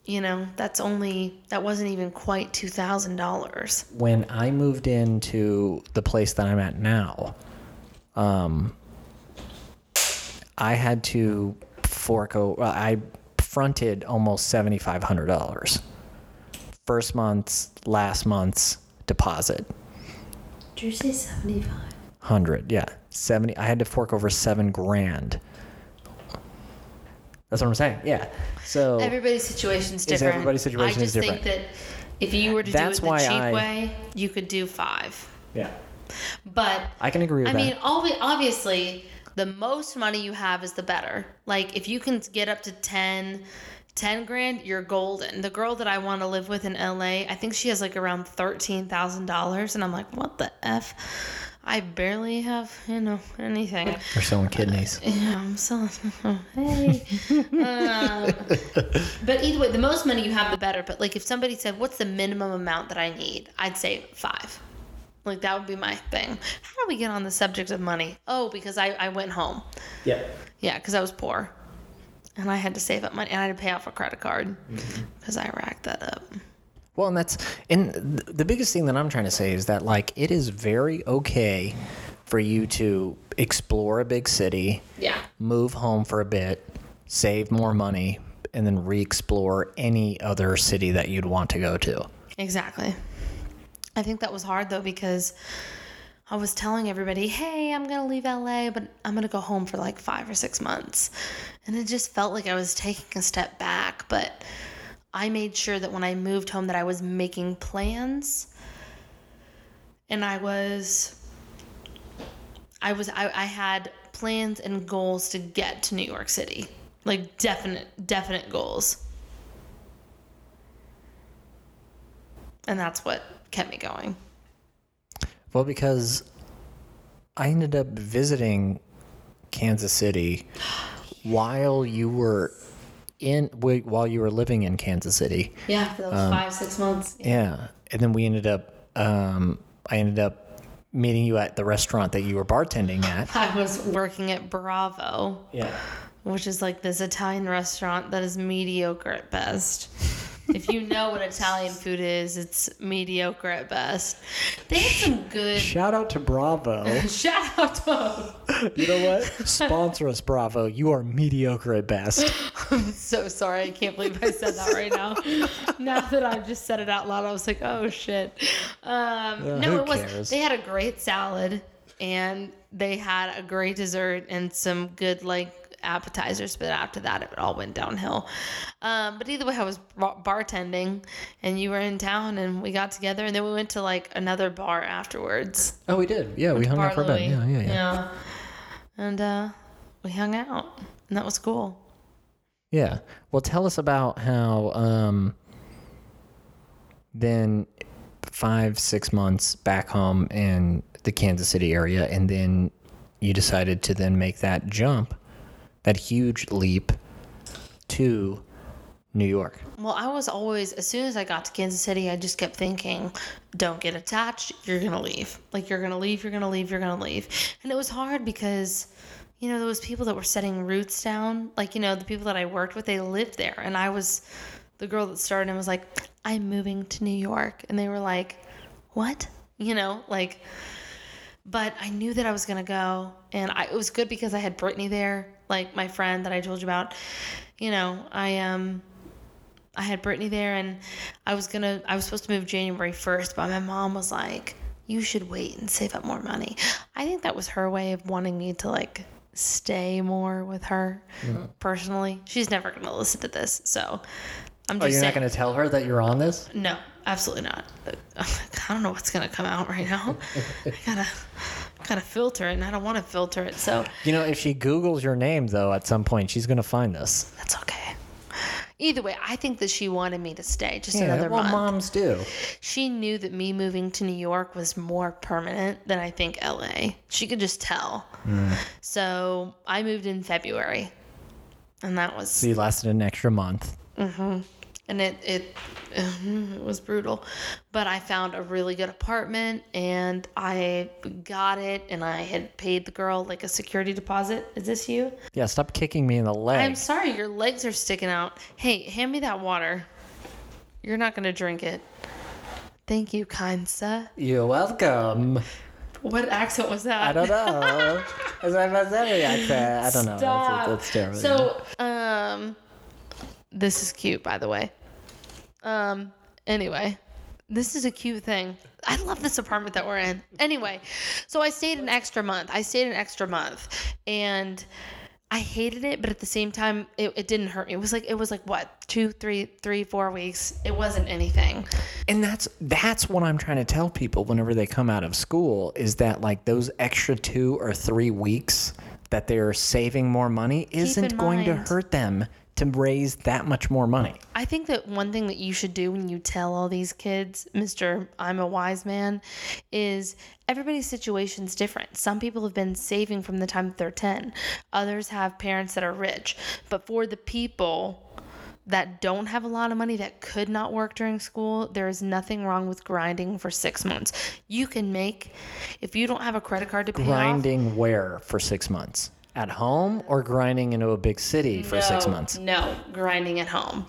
you know, that's only that wasn't even quite two thousand dollars. when I moved into the place that I'm at now, um, I had to fork over. I fronted almost seventy five hundred dollars. First month's, last month's deposit, Did you say seventy five? hundred. Yeah, seventy. I had to fork over seven grand. That's what I'm saying. Yeah. So Everybody's situation's Is different. everybody's situation I is just different. think that if you were to That's do it the cheap I- way, you could do five. yeah, But I can agree with I that. mean, obviously, the most money you have is the better. Like if you can get up to 10, 10 grand, you're golden. The girl that I want to live with in LA, I think she has like around thirteen thousand dollars, and I'm like, what the f? I barely have, you know, anything. They're selling kidneys. Yeah, I'm selling. hey. um, but either way, the most money you have, the better. But like, if somebody said, "What's the minimum amount that I need?" I'd say five. Like that would be my thing. How do we get on the subject of money? Oh, because I I went home. Yeah. Yeah, because I was poor, and I had to save up money, and I had to pay off a credit card because I racked that up. Well, and that's and th- the biggest thing that I'm trying to say is that like it is very okay for you to explore a big city, Yeah. move home for a bit, save more money, and then re-explore any other city that you'd want to go to. Exactly. I think that was hard though because I was telling everybody, hey, I'm going to leave LA, but I'm going to go home for like five or six months. And it just felt like I was taking a step back. But I made sure that when I moved home that I was making plans and I was I was I, I had plans and goals to get to New York City. Like definite definite goals. And that's what kept me going. Well, because I ended up visiting Kansas City while you were in while you were living in Kansas City. Yeah, for those five, six months. Yeah, and then we ended up. Um, I ended up meeting you at the restaurant that you were bartending at. I was working at Bravo, Yeah. which is like this Italian restaurant that is mediocre at best. If you know what Italian food is, it's mediocre at best. They had some good. Shout out to Bravo. Shout out to you know what? Sponsor us, Bravo. You are mediocre at best. I'm so sorry. I can't believe I said that right now. now that I've just said it out loud, I was like, oh shit. Um, Uh, no, it was. cares? They had a great salad and they had a great dessert and some good like appetizers. But after that, it all went downhill. Um, but either way, I was bartending and you were in town and we got together and then we went to like another bar afterwards. Oh, we did. Yeah, we hung out for a bit. Yeah, yeah, yeah. Yeah. And uh, we hung out and that was cool. Yeah. Well, tell us about how um, then five, six months back home in the Kansas City area, and then you decided to then make that jump, that huge leap to New York. Well, I was always, as soon as I got to Kansas City, I just kept thinking, don't get attached. You're going to leave. Like, you're going to leave, you're going to leave, you're going to leave. And it was hard because, you know, there was people that were setting roots down. Like, you know, the people that I worked with, they lived there. And I was the girl that started and was like, I'm moving to New York. And they were like, what? You know, like, but I knew that I was gonna go, and I, it was good because I had Brittany there, like my friend that I told you about. You know, I um, I had Brittany there, and I was gonna, I was supposed to move January first, but my mom was like, "You should wait and save up more money." I think that was her way of wanting me to like stay more with her Mm-hmm. personally. She's never to listen to this. So I'm just Oh, you're saying. not going to tell her that you're on this? No, absolutely not. I don't know what's gonna come out right now. I gotta, gotta filter it, and I don't want to filter it, so You know, if she Googles your name, though, at some point, she's going to find this. that's okay. Either way, I think that she wanted me to stay just Yeah, another well, month. moms do. She knew that me moving to New York was more permanent than I think LA. She could just tell. Mm. So I moved in February, and that was So you lasted an extra month. And it it it was brutal but i found a really good apartment and i got it and i had paid the girl like a security deposit is this you Yeah, stop kicking me in the leg. i'm sorry your legs are sticking out hey hand me that water you're not gonna drink it thank you kind sir You're welcome. what accent was that I don't know. That my every accent? I don't know. Stop. That's, that's terrible. So, um, this is cute, by the way. Um, anyway, this is a cute thing. I love this apartment that we're in. Anyway, so I stayed an extra month. I stayed an extra month, and I hated it, but at the same time, it, it didn't hurt me. It was like it was like what two, three, three, four weeks. It wasn't anything. and that's that's what I'm trying to tell people whenever they come out of school is that like those extra two or three weeks that they're saving more money isn't in going to hurt them to raise that much more money. I think that one thing that you should do when you tell all these kids, Mr. I'm a wise man, is everybody's situation's different. Some people have been saving from the time that they're 10, others have parents that are rich. But for the people that don't have a lot of money that could not work during school, there is nothing wrong with grinding for six months. You can make, if you don't have a credit card to pay off, Grinding where for six months? At home or grinding into a big city for six months? No, grinding at home.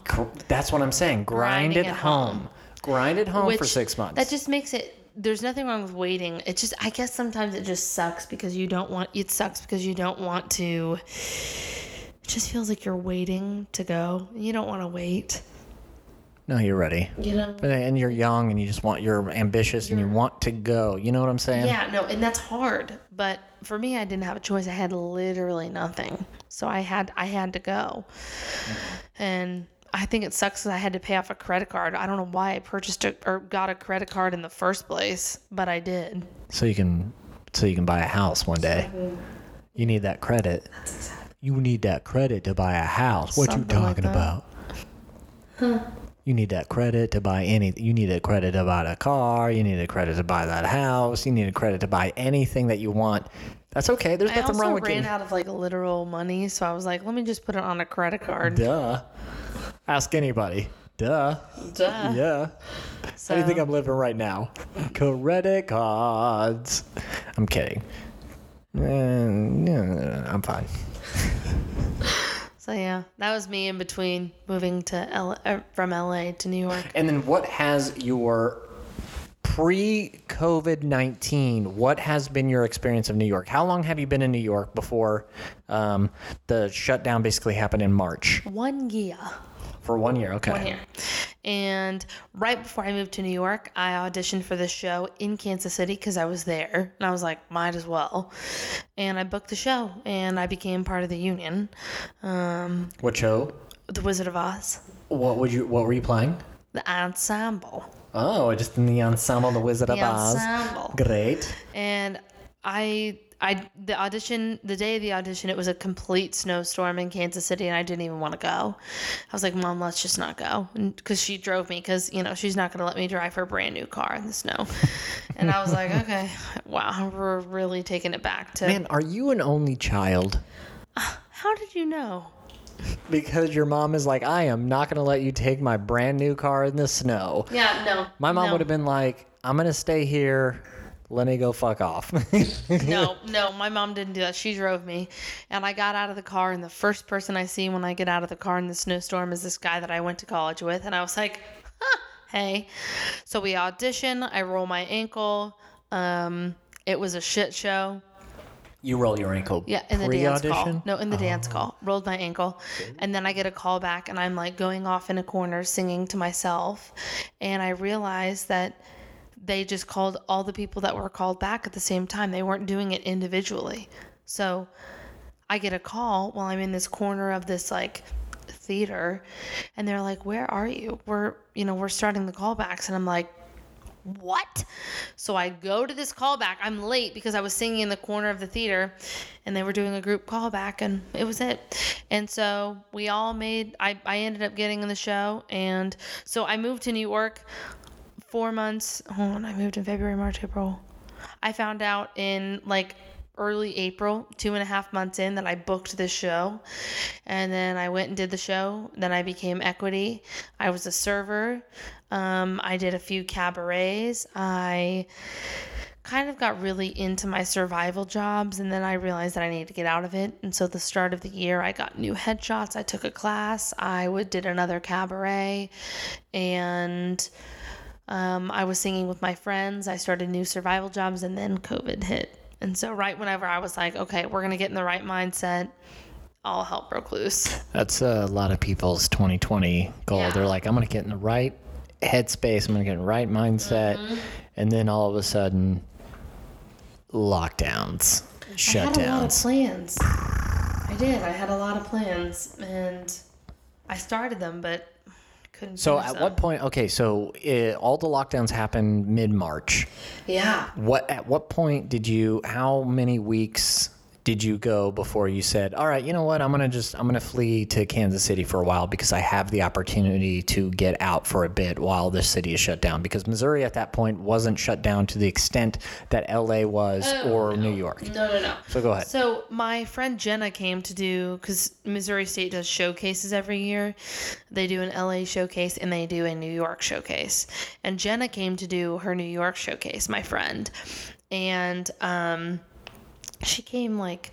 That's what I'm saying. Grind Grinding at at home. home. Grind at home for six months. That just makes it. There's nothing wrong with waiting. It just, I guess sometimes it just sucks because you don't want. It sucks because you don't want to. It just feels like you're waiting to go. You don't want to wait. No, you're ready. You know. And you're young and you just want you're ambitious and you want to go. You know what I'm saying? Yeah, no, and that's hard. But for me, I didn't have a choice. I had literally nothing, so I had I had to go, mm-hmm. and I think it sucks that I had to pay off a credit card. I don't know why I purchased it or got a credit card in the first place, but I did. So you can so you can buy a house one day. You need that credit. Exactly You need that credit to buy a house. What Something you talking that. about? You need that credit to buy any. You need a credit to buy a car. You need a credit to buy that house. You need a credit to buy anything that you want. That's okay. There's I nothing wrong with ran getting. out of like literal money, so I was like, let me just put it on a credit card. Duh. Ask anybody. Duh. Duh. Yeah. So, How do you think I'm living right now? Credit cards. I'm kidding. Eh, yeah, I'm fine. so yeah, that was me in between moving to L- uh, from LA to New York. And then what has your pre COVID 19, what has been your experience of New York? How long have you been in New York before um, the shutdown basically happened in March? One year. For one year, okay. One year. And right before I moved to New York, I auditioned for the show in Kansas City because I was there. And I was like, might as well. And I booked the show and I became part of the union. Um, What show? the Wizard of Oz, What would you? What were you playing? the ensemble. Oh, just in the ensemble, The Wizard of The Oz. ensemble. Great. and I I the audition the day of the audition it was a complete snowstorm in Kansas City and I didn't even want to go. I was like, "Mom, let's just not go." Cuz she drove me cuz you know, she's not going to let me drive her brand new car in the snow. and I was like, "Okay, wow, we're really taking it back to Man, are you an only child? How did you know? Because your mom is like, I am not going to let you take my brand new car in the snow. Yeah, no. My mom no. would have been like, I'm going to stay here. Let me go fuck off. no, no, my mom didn't do that. She drove me. And I got out of the car, and the first person I see when I get out of the car in the snowstorm is this guy that I went to college with. And I was like, huh, hey. So we audition. I roll my ankle. Um, it was a shit show. you roll your ankle. Yeah, in the dance call. Pre-audition? No, in the dance call. Rolled my ankle. And then I get a call back and I'm like going off in a corner singing to myself. And I realize that they just called all the people that were called back at the same time. They weren't doing it individually. So I get a call while I'm in this corner of this like theater and they're like, Where are you? We're, you know, we're starting the callbacks. And I'm like, what? So I go to this callback. I'm late because I was singing in the corner of the theater and they were doing a group callback and it was it. And so we all made, I, I ended up getting in the show. And so I moved to New York four months. Hold on, I moved in February, March, April. I found out in like early April, two and a half months in, that I booked this show. And then I went and did the show. Then I became equity. I was a server. Um, I did a few cabarets. I kind of got really into my survival jobs and then I realized that I needed to get out of it. And so the start of the year I got new headshots. I took a class. I would did another cabaret and um, I was singing with my friends. I started new survival jobs and then COVID hit. And so right whenever I was like, okay, we're gonna get in the right mindset, all hell broke loose. That's a lot of people's 2020 goal. Yeah. They're like, I'm going to get in the right headspace. I'm going to get in the right mindset. Mm-hmm. And then all of a sudden, lockdowns, shutdowns. I had a lot of plans. I did. I had a lot of plans, and I started them, but couldn't. So at what point? Okay, so uh, all the lockdowns happened mid March. Yeah. What at what point did you? How many weeks did you go before you said, "All right, you know what? I'm gonna just I'm gonna flee to Kansas City for a while because I have the opportunity to get out for a bit while this city is shut down." Because Missouri at that point wasn't shut down to the extent that LA was or New York. No, no, no. So go ahead. So my friend Jenna came to do because Missouri State does showcases every year. They do an LA showcase and they do a New York showcase. And Jenna came to do her New York showcase. My friend, and um, she came like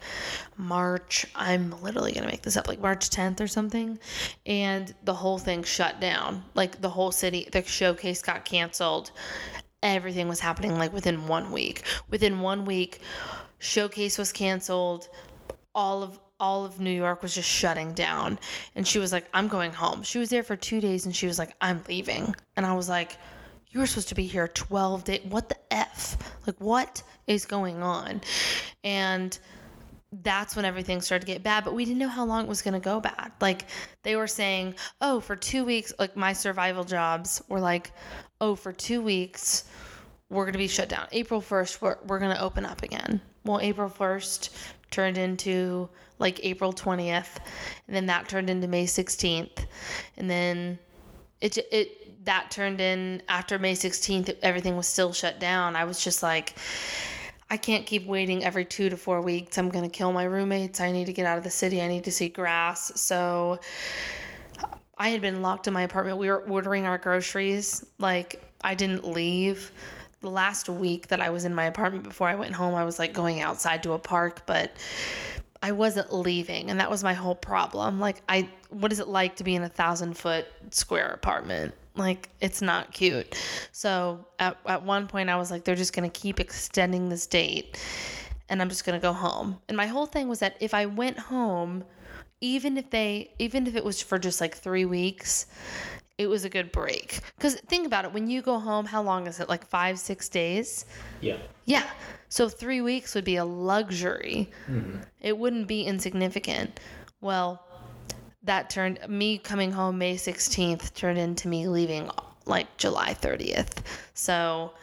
March. I'm literally gonna make this up, like March 10th or something. And the whole thing shut down. Like the whole city, the showcase got canceled. Everything was happening like within one week. Within one week, showcase was canceled. All of all of New York was just shutting down. And she was like, I'm going home. She was there for two days and she was like, I'm leaving. And I was like, you were supposed to be here 12 days. What the F? Like, what is going on? And that's when everything started to get bad, but we didn't know how long it was going to go bad. Like, they were saying, oh, for two weeks, like my survival jobs were like, oh, for two weeks, we're going to be shut down. April 1st, we're, we're going to open up again. Well, April 1st turned into like April 20th, and then that turned into May 16th, and then it it that turned in after May 16th everything was still shut down. I was just like I can't keep waiting every 2 to 4 weeks. I'm going to kill my roommates. I need to get out of the city. I need to see grass. So I had been locked in my apartment. We were ordering our groceries. Like I didn't leave. The last week that I was in my apartment before I went home, I was like going outside to a park, but I wasn't leaving, and that was my whole problem. Like, I, what is it like to be in a thousand foot square apartment? Like, it's not cute. So at at one point, I was like, they're just gonna keep extending this date, and I'm just gonna go home. And my whole thing was that if I went home, even if they, even if it was for just like three weeks, it was a good break. Because think about it, when you go home, how long is it? Like five, six days? Yeah. Yeah. So three weeks would be a luxury. Mm-hmm. It wouldn't be insignificant. Well, that turned me coming home May 16th turned into me leaving like July 30th. So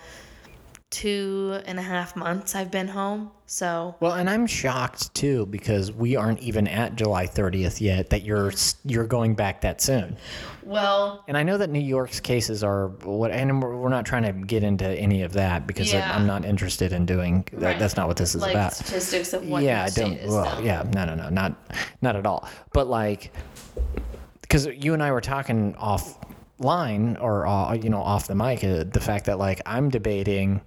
two and a half months I've been home. So Well, and I'm shocked too because we aren't even at July 30th yet that you're you're going back that soon. well, And I know that New York's cases are what, and we're not trying to get into any of that because Yeah. I'm not interested in doing that. Right. That's not what this is like about. statistics of what yeah, I don't. Well, though. yeah, no, no, no, not, not at all. But like, because you and I were talking offline or uh, you know off the mic, uh, the fact that like I'm debating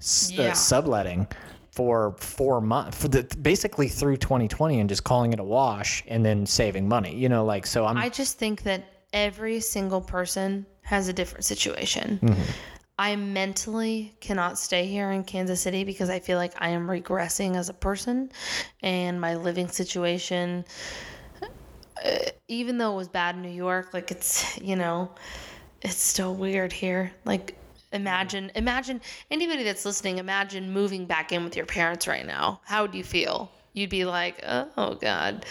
s- uh, subletting for four months, for the basically through 2020, and just calling it a wash and then saving money. You know, like so I'm. I just think that every single person has a different situation. I mentally cannot stay here in Kansas City because I feel like I am regressing as a person and my living situation uh, even though it was bad in New York, like it's, you know, it's still weird here. Like imagine imagine anybody that's listening, imagine moving back in with your parents right now. How would you feel? you'd be like, oh God.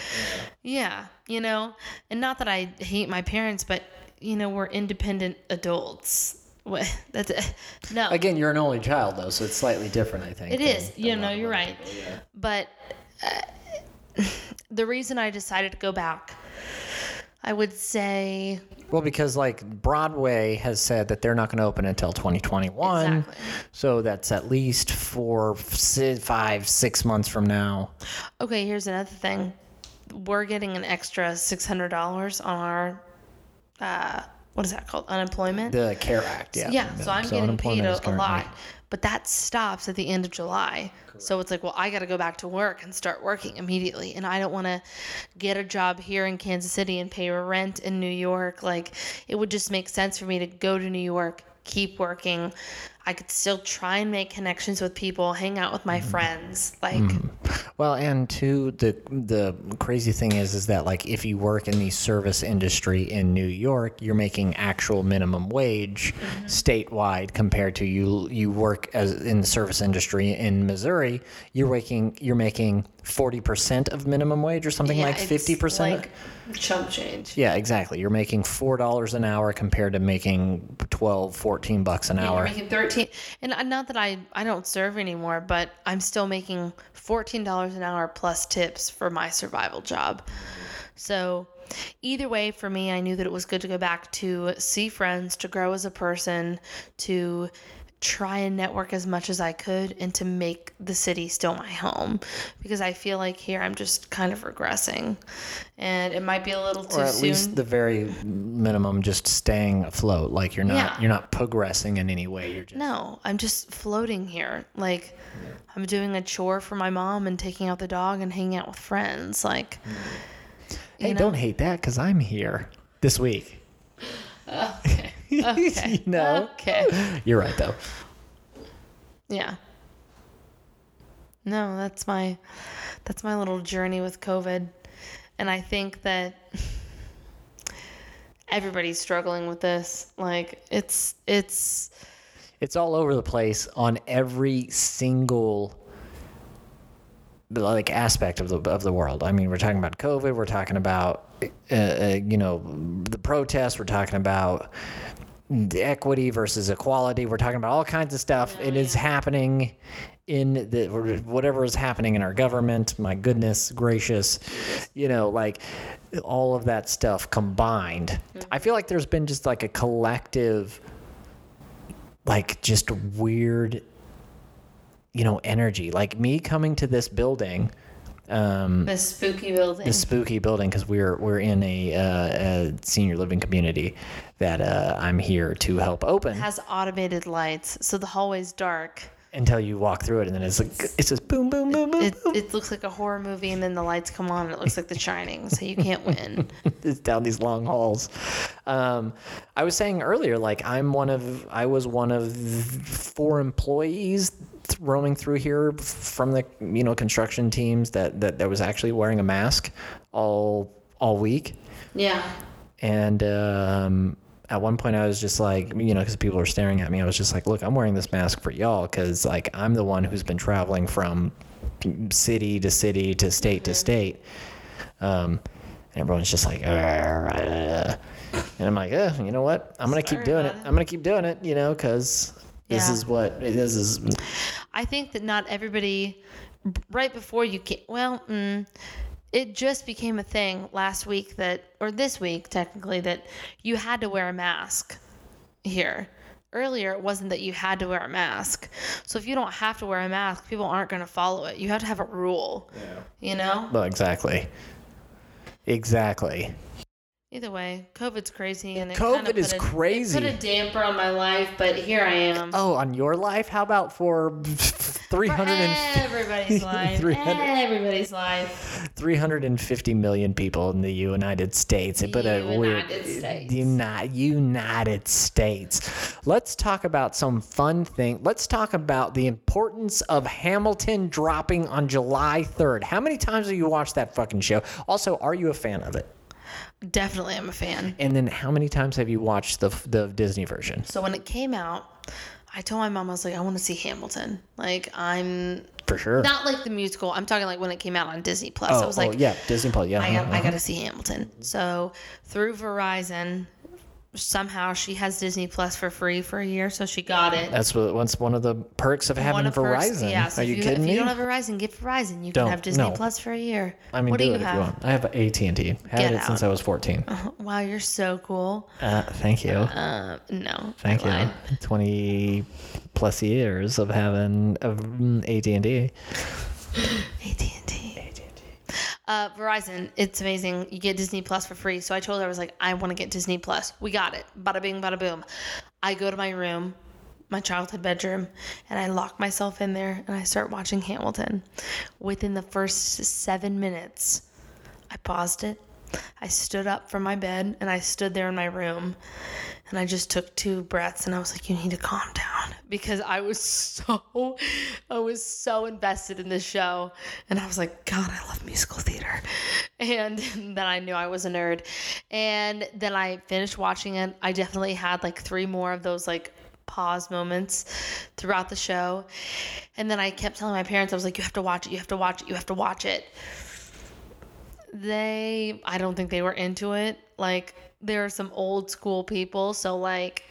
Yeah. you know, and not that I hate my parents, but, you know, we're independent adults. What- That's no. Again, you're an only child though, so it's slightly different, I think. It than- is. than You know, you're right. people, yeah. But uh, the reason I decided to go back, I would say Well, because like Broadway has said that they're not going to open until 2021, Exactly. so that's at least four, five, six months from now. Okay, here's another thing. We're getting an extra six hundred dollars on our uh, what is that called? Unemployment. The CARE Act, yeah. yeah, so I'm getting paid a, a lot, but that stops at the end of July. So it's like, well, I got to go back to work and start working immediately, and I don't want to get a job here in Kansas City and pay rent in New York. Like, it would just make sense for me to go to New York, keep working. I could still try and make connections with people, hang out with my Mm-hmm. friends. Like, Well, and two, the the crazy thing is, is that like if you work in the service industry in New York, you're making actual minimum wage Mm-hmm. statewide compared to you you work as in the service industry in Missouri, you're making you're making forty percent of minimum wage or something yeah, like fifty percent. Like chump change. Yeah, exactly. You're making four dollars an hour compared to making 12, 14 bucks an Yeah, hour. You're making thirteen, and uh, not that I I don't serve anymore, but I'm still making fourteen dollars an hour plus tips for my survival job. So, either way, for me, I knew that it was good to go back to see friends, to grow as a person, to try and network as much as I could, and to make the city still my home, because I feel like here I'm just kind of regressing, and it might be a little too or at soon. least the very minimum just staying afloat like you're not Yeah. you're not progressing in any way you're just No, I'm just floating here. Like, I'm doing a chore for my mom and taking out the dog and hanging out with friends. Like, hey know? don't hate that because i'm here this week okay, okay, no okay, you're right though yeah. No, that's my that's my little journey with COVID, and I think that everybody's struggling with this. Like, it's it's it's all over the place on every single like aspect of the of the world. I mean, we're talking about COVID. We're talking about uh, uh, you know the protests. We're talking about the equity versus equality. We're talking about all kinds of stuff. It is happening in the whatever is happening in our government. My goodness gracious, you know, like all of that stuff combined. I feel like there's been just like a collective like just weird you know energy like me coming to this building um this spooky building. this spooky building because we're we're in a, uh, a senior living community that uh, I'm here to help open It has automated lights, so the hallway's dark. until you walk through it and then it's like it's just boom boom boom boom, It, boom. it looks like a horror movie, and then the lights come on, and it looks like The Shining. So you can't win. it's down these long halls. Um, I was saying earlier, like I'm one of, I was one of four employees th- roaming through here from the you know construction teams that that, that was actually wearing a mask all all week. Yeah. And um, at one point, I was just like, you know, because people were staring at me, I was just like, look, I'm wearing this mask for y'all because, like, I'm the one who's been traveling from city to city to state to state. Um, and everyone's just like, "Uh," and I'm like, uh, you know what? I'm gonna keep doing it. it. I'm gonna keep doing it, you know, because this Yeah. is what this is. I think that not everybody, right before you can, well, mm, it just became a thing last week that, or this week technically, that you had to wear a mask here. Earlier, it wasn't that you had to wear a mask. So if you don't have to wear a mask, people aren't going to follow it. You have to have a rule. Yeah. You know? Well, exactly. Exactly. Either way, COVID's crazy, and it COVID is a, crazy. It put a damper on my life, but here I am. Oh, on your life? How about for 300 and Everybody's life. 300 Everybody's life. 350 million people in the United States. It put a weird United States. United United States. Let's talk about some fun thing. Let's talk about the importance of Hamilton dropping on July 3rd. How many times have you watched that fucking show? Also, are you a fan of it? Definitely, I'm a fan. And then how many times have you watched the the Disney version? So when it came out, I told my mom I was like, I want to see Hamilton. Like I'm For sure. not like the musical. I'm talking like when it came out on Disney Plus. oh, I was oh, like, yeah, Disney Plus. Yeah, I got, uh-huh, I got to see Hamilton. So through Verizon, somehow she has Disney Plus for free for a year, so she got it. That's what, what's one of the perks of having of Verizon. yeah, so Are you, you, kidding if me? you don't have Verizon, get Verizon. You Don't, can have Disney no. Plus for a year. I mean, what do, do you if have? you want. I have AT and T. Had Get it since. I was 14. Wow, you're so cool. Uh, thank you. Uh, no, Thank you. lied. 20 plus years of having um, AT&T. AT&T. Uh, Verizon, it's amazing. You get Disney Plus for free. So I told her, I was like, I want to get Disney Plus. We got it. Bada bing, bada boom. I go to my room, my childhood bedroom, and I lock myself in there and I start watching Hamilton. Within the first seven minutes, I paused it. I stood up from my bed and I stood there in my room and I just took two breaths and I was like, you need to calm down because I was so, I was so invested in this show. And I was like, God, I love musical theater. And then I knew I was a nerd. And then I finished watching it. I definitely had like three more of those like pause moments throughout the show. And then I kept telling my parents, I was like, you have to watch it, you have to watch it, you have to watch it they I don't think they were into it. Like there are some old school people, so like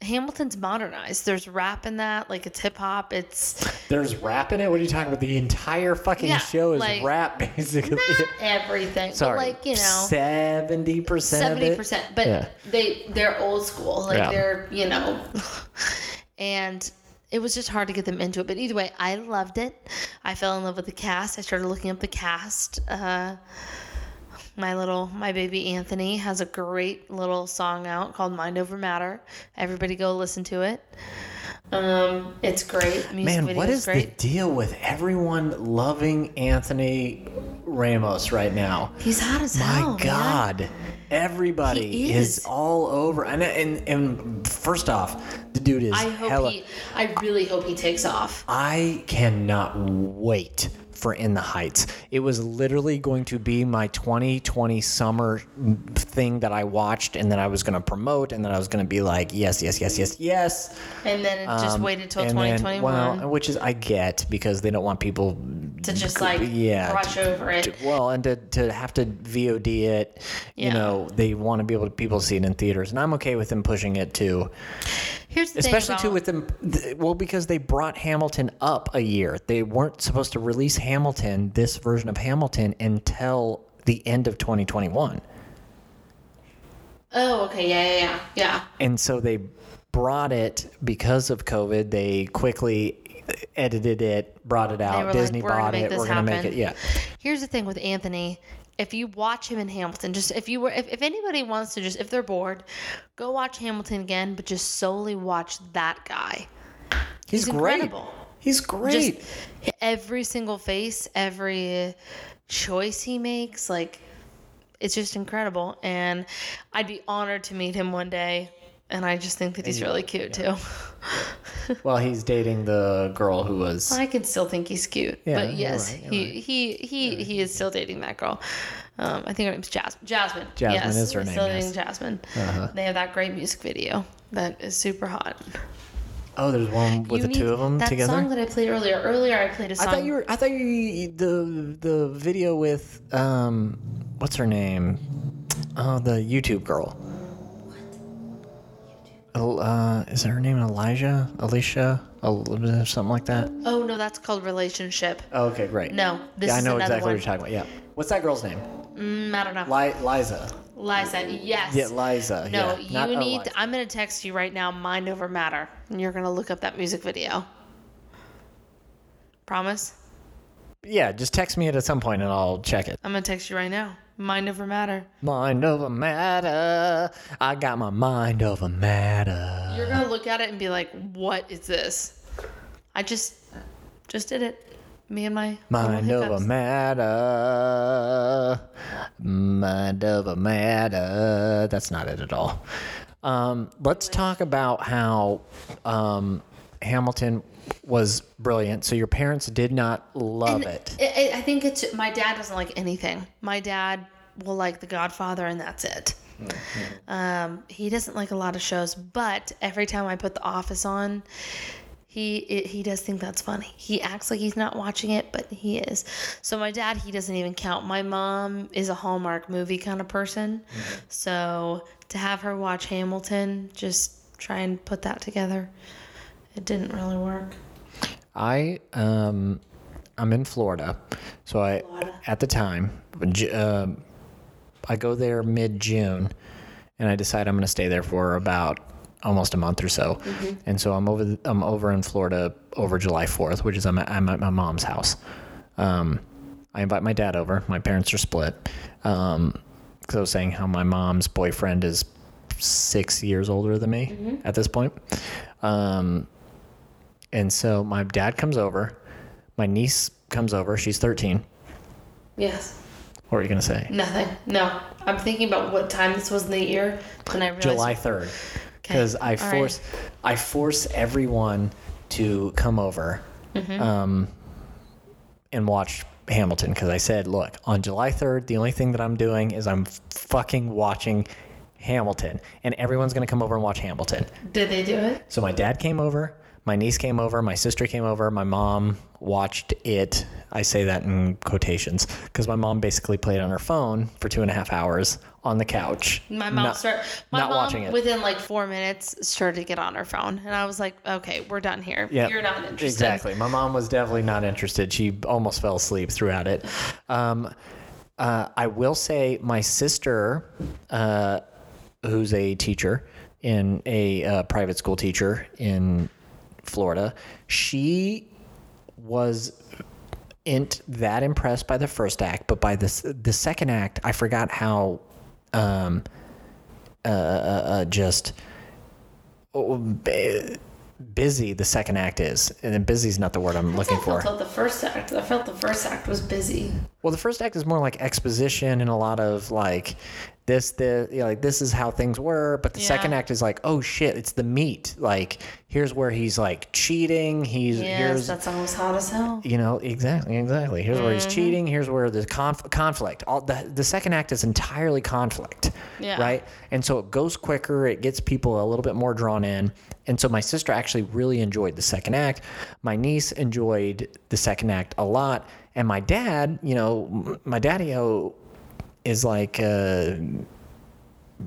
Hamilton's modernized. There's rap in that, like it's hip hop. It's There's rap in it? What are you talking about? The entire fucking Yeah, show is like- rap, basically. not everything, Sorry. but like you know, 70% Seventy percent, But Yeah. they they're old school, like Yeah. they're you know, and it was just hard to get them into it. But either way, I loved it. I fell in love with the cast. I started looking up the cast. Uh, my little my baby Anthony has a great little song out called Mind Over Matter. Everybody go listen to it. Um, it's great. Music Man, what is great. the deal with everyone loving Anthony Ramos right now? He's hot as My hell. My God, everybody is. is. all over. And, and and first off, the dude is I hope hella. he. I really hope he takes off. I cannot wait for In the Heights. It was literally going to be my 2020 summer thing that I watched and then I was going to promote and then I was going to be like, yes, yes, yes, yes, yes. And then it just Um, waited till and then- 2021 well, which is I get because they don't want people to just like yeah, brush over it. to- well, and to, to have to VOD it, you know, they want to be able to people see it in theaters, and I'm okay with them pushing it too. Here's the Especially too with them, well, because they brought Hamilton up a year. They weren't supposed to release Hamilton, this version of Hamilton, until the end of 2021, Oh, okay, yeah, yeah, yeah, yeah. and so they brought it because of COVID. They quickly edited it, brought it out. Disney "We're bought it. We're gonna make happen." it. Yeah. Here's the thing with Anthony. If you watch him in Hamilton, just if you were, if, if anybody wants to just, if they're bored, go watch Hamilton again, but just solely watch that guy. He's, He's great. incredible. He's great. Just every single face, every choice he makes, like it's just incredible. And I'd be honored to meet him one day. And I just think that he's really cute too. well, he's dating the girl who was. I can still think he's cute, Yeah, but you're yes, right, you're he, he he he is still dating that girl. Um, I think her name's Jasmine. Jasmine. Jasmine yes, is her name, Still yes. Uh-huh. dating Jasmine. They have that great music video that is super hot. Oh, there's one with You the two of them that together. That song that I played earlier. Earlier, I played a song. I thought you were. I thought you the the video with um, what's her name? Oh, the YouTube girl. Uh, is her name Elijah? Alicia? Something like that. oh no, that's called relationship. Oh, okay, great. No, this yeah, I know exactly one. what you're talking about. Yeah. What's that girl's name? Mm, I don't know. Li- Liza. Liza, yes. Yeah, Liza. No, yeah. Not you need. Eliza. I'm gonna text you right now. Mind over matter, and you're gonna look up that music video. Promise. Yeah, just text me it at some point and I'll check it. I'm gonna text you right now. Mind over matter. Mind over matter. I got my mind over matter. You're gonna look at it and be like, "What is this?" I just, just did it. Me and my Mind over matter. Mind over matter. That's not it at all. Um, let's talk about how um, Hamilton was brilliant. So your parents did not love And it. I I think it's my dad doesn't like anything. My dad will like The Godfather, and that's it. Um, he doesn't like a lot of shows, but every time I put The Office on, he it, he does think that's funny. He acts like he's not watching it, but he is. So my dad, he doesn't even count. My mom is a Hallmark movie kind of person, so to have her watch Hamilton, just try and put that together, it didn't really work. I um, I'm in Florida, so I Florida. at the time, uh, I go there mid June, and I decide I'm going to stay there for about almost a month or so, and so I'm over I'm over in Florida over July 4th, which is I'm at, I'm at my mom's house. Um, I invite my dad over. My parents are split. Um, 'cause I was saying how my mom's boyfriend is six years older than me at this point. Um, and so my dad comes over, my niece comes over. She's 13. Yes. What were you gonna say? Nothing. No. I'm thinking about what time this was in the year when I realized. July 3rd. Because I All right. force I force everyone to come over Mm-hmm. um, and watch Hamilton. Because I said, look, on July 3rd, the only thing that I'm doing is I'm fucking watching Hamilton, and everyone's gonna come over and watch Hamilton. Did they do it? So my dad came over, my niece came over, my sister came over, my mom watched it. I say that in quotations because my mom basically played on her phone for two and a half hours on the couch. My mom not, started. My not mom, watching it. within like four minutes, started to get on her phone, and I was like, "Okay, we're done here. Yeah, You're not interested." Exactly. My mom was definitely not interested. She almost fell asleep throughout it. Um, uh, I will say, my sister, uh, who's a teacher in a uh, private school teacher in Florida, she was int that impressed by the first act, but by this the second act, I forgot how um, uh, uh, uh, just oh, bu- busy the second act is, and then busy is not the word I'm looking I for. felt the first act. I felt the first act was busy. Well, the first act is more like exposition and a lot of like this, this, you know, like this is how things were. But the Yeah. second act is like, oh shit, it's the meat. Like here's where he's like cheating. He's Yes, here's that song was hot as hell. you know exactly exactly. Here's where he's Mm-hmm. cheating. Here's where the conf- conflict. All the the second act is entirely conflict. Yeah. Right. And so it goes quicker. It gets people a little bit more drawn in. And so my sister actually really enjoyed the second act. My niece enjoyed the second act a lot. And my dad, you know, my daddy-o is like, uh,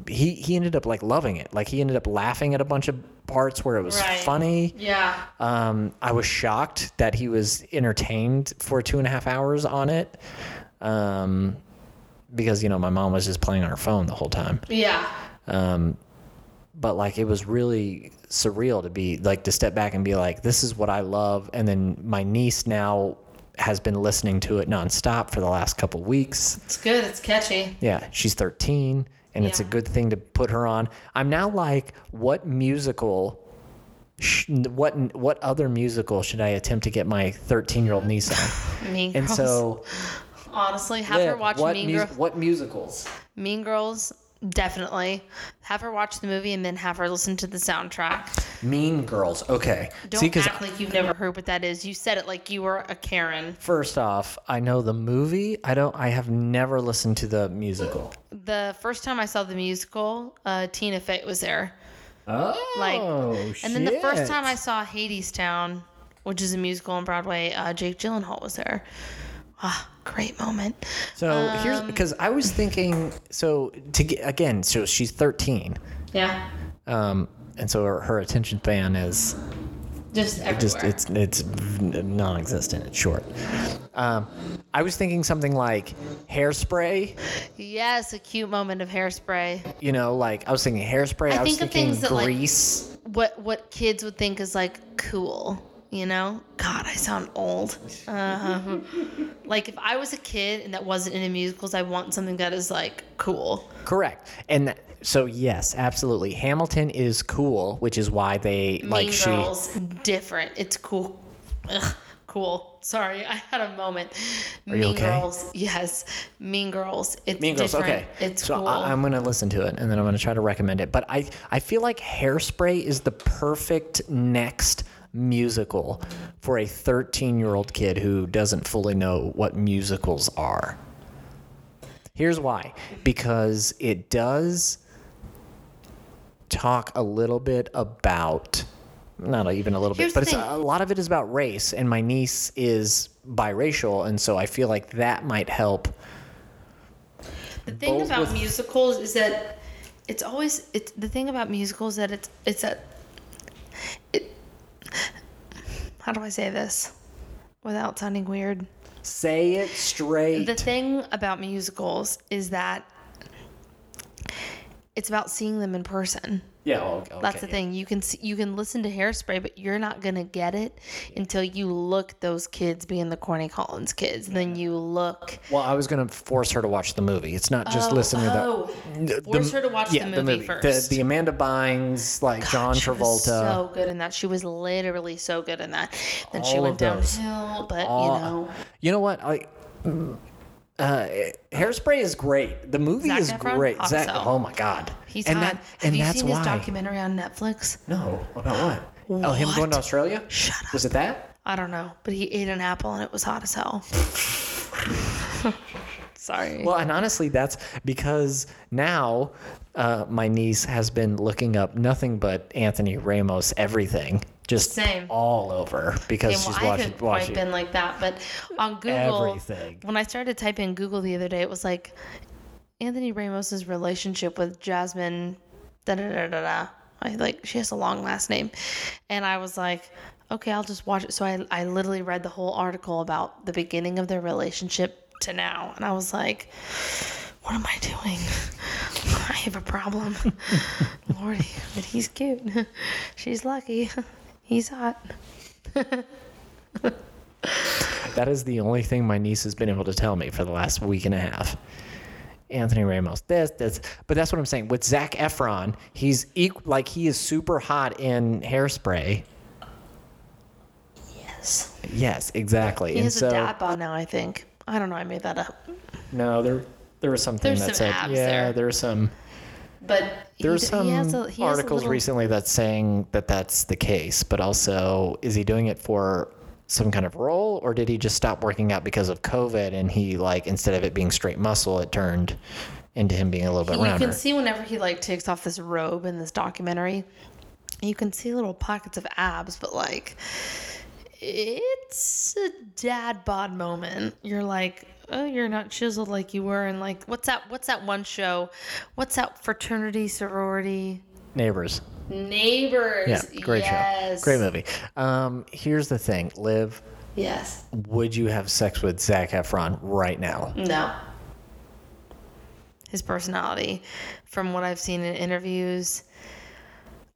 he, he ended up like loving it. Like he ended up laughing at a bunch of parts where it was Right. funny. Yeah. Um, I was shocked that he was entertained for two and a half hours on it. Um, because, you know, my mom was just playing on her phone the whole time. Yeah. Um, but like, it was really surreal to be like, to step back and be like, this is what I love. And then my niece now has been listening to it nonstop for the last couple weeks. It's good. It's catchy. Yeah, she's 13, and it's a good thing to put her on. I'm now like, what musical, sh- what what other musical should I attempt to get my 13 year old niece on? Mean And Girls. so, honestly, have her watch what, Mean mus- Girls. what musicals? Mean Girls. Definitely. Have her watch the movie and then have her listen to the soundtrack. Mean Girls. Okay. Don't See, act like you've never heard what that is. You said it like you were a Karen. first off, I know the movie. I don't. I have never listened to the musical. The first time I saw the musical, uh, Tina Fey was there. Oh, Like, shit. And then the first time I saw Hadestown, which is a musical on Broadway, uh, Jake Gyllenhaal was there. Ah, great moment. So here's Um, because I was thinking. So to get again, so she's 13. Yeah, Um, and so her, her attention span is just everywhere. just it's it's non-existent. It's short. Um, I was thinking something like hairspray. yes, a cute moment of hairspray. You know, like I was thinking hairspray. I, I was think of thinking things that, like- grease. What what kids would think is like cool. You know, God, I sound old. Uh, like if I was a kid and that wasn't into musicals, I want something that is like cool. Correct. And that, so yes, absolutely. Hamilton is cool, which is why they like mean she. Girls, different. It's cool. Ugh, cool. Sorry, I had a moment. you mean okay? Girls, yes. Mean Girls. It's Mean Girls. different. Okay. It's so cool. I, I'm gonna listen to it and then I'm gonna try to recommend it. But I I feel like Hairspray is the perfect next musical for a 13 year old kid who doesn't fully know what musicals are. Here's why. Because it does talk a little bit about not even a little Here's bit, but it's, a lot of it is about race, and my niece is biracial, and so I feel like that might help. The thing about with- musicals is that it's always it's the thing about musicals that it's it's that it how do I say this without sounding weird? Say it straight. The thing about musicals is that it's about seeing them in person. Yeah, oh, okay, That's the yeah. thing. You can see, you can listen to Hairspray, but you're not gonna get it until you look those kids being the Corny Collins kids. And Then you look. Well, I was gonna force her to watch the movie. It's not just oh, listening oh, to the. force her to watch the movie first. The, the Amanda Bynes, like John She was Travolta. so good in that. She was literally so good in that. Then she went downhill, but All- you know, You know what? I. Uh, Hairspray is great. The movie Zac is Efron? great. Zach, oh my god, he's and hot. that Have and you that's seen why. his documentary on Netflix? no, about what? Oh, him going to Australia? Shut up. Was it that? I don't know, but he ate an apple and it was hot as hell. Sorry. Well, and honestly, that's because now uh, my niece has been looking up nothing but Anthony Ramos everything, just Same. all over because Okay, well, she's I watching haven't quite been like that, but on Google, Everything. when I started typing Google the other day, it was like Anthony Ramos's relationship with Jasmine. Da da da da da. I like she has a long last name, and I was like, okay, I'll just watch it. So I I literally read the whole article about the beginning of their relationship to now, and I was like, what am I doing? I have a problem. Lordy, but he's cute. She's lucky. He's hot. That is the only thing my niece has been able to tell me for the last week and a half. Anthony Ramos, this, this, but that's what I'm saying. With Zac Efron, he's equal, like he is super hot in Hairspray. Yes. Yes, exactly. He and has so a dad bod now, I think. I don't know. I made that up. no, there there was something There's that some said yeah, there. there's some But there's he, some he has a, he has a articles little- recently that's saying that that's the case, but also is he doing it for some kind of role or did he just stop working out because of COVID and he like instead of it being straight muscle, it turned into him being a little bit You rounder. can see whenever he like takes off this robe in this documentary, you can see little pockets of abs, but like it's a dad bod moment. You're like, oh, you're not chiseled like you were, and like, what's that? What's that one show? What's that fraternity sorority? Neighbors. Neighbors. Yeah, great yes. show. Great movie. Um, here's the thing, Liv, Yes. would you have sex with Zac Efron right now? No. His personality, from what I've seen in interviews,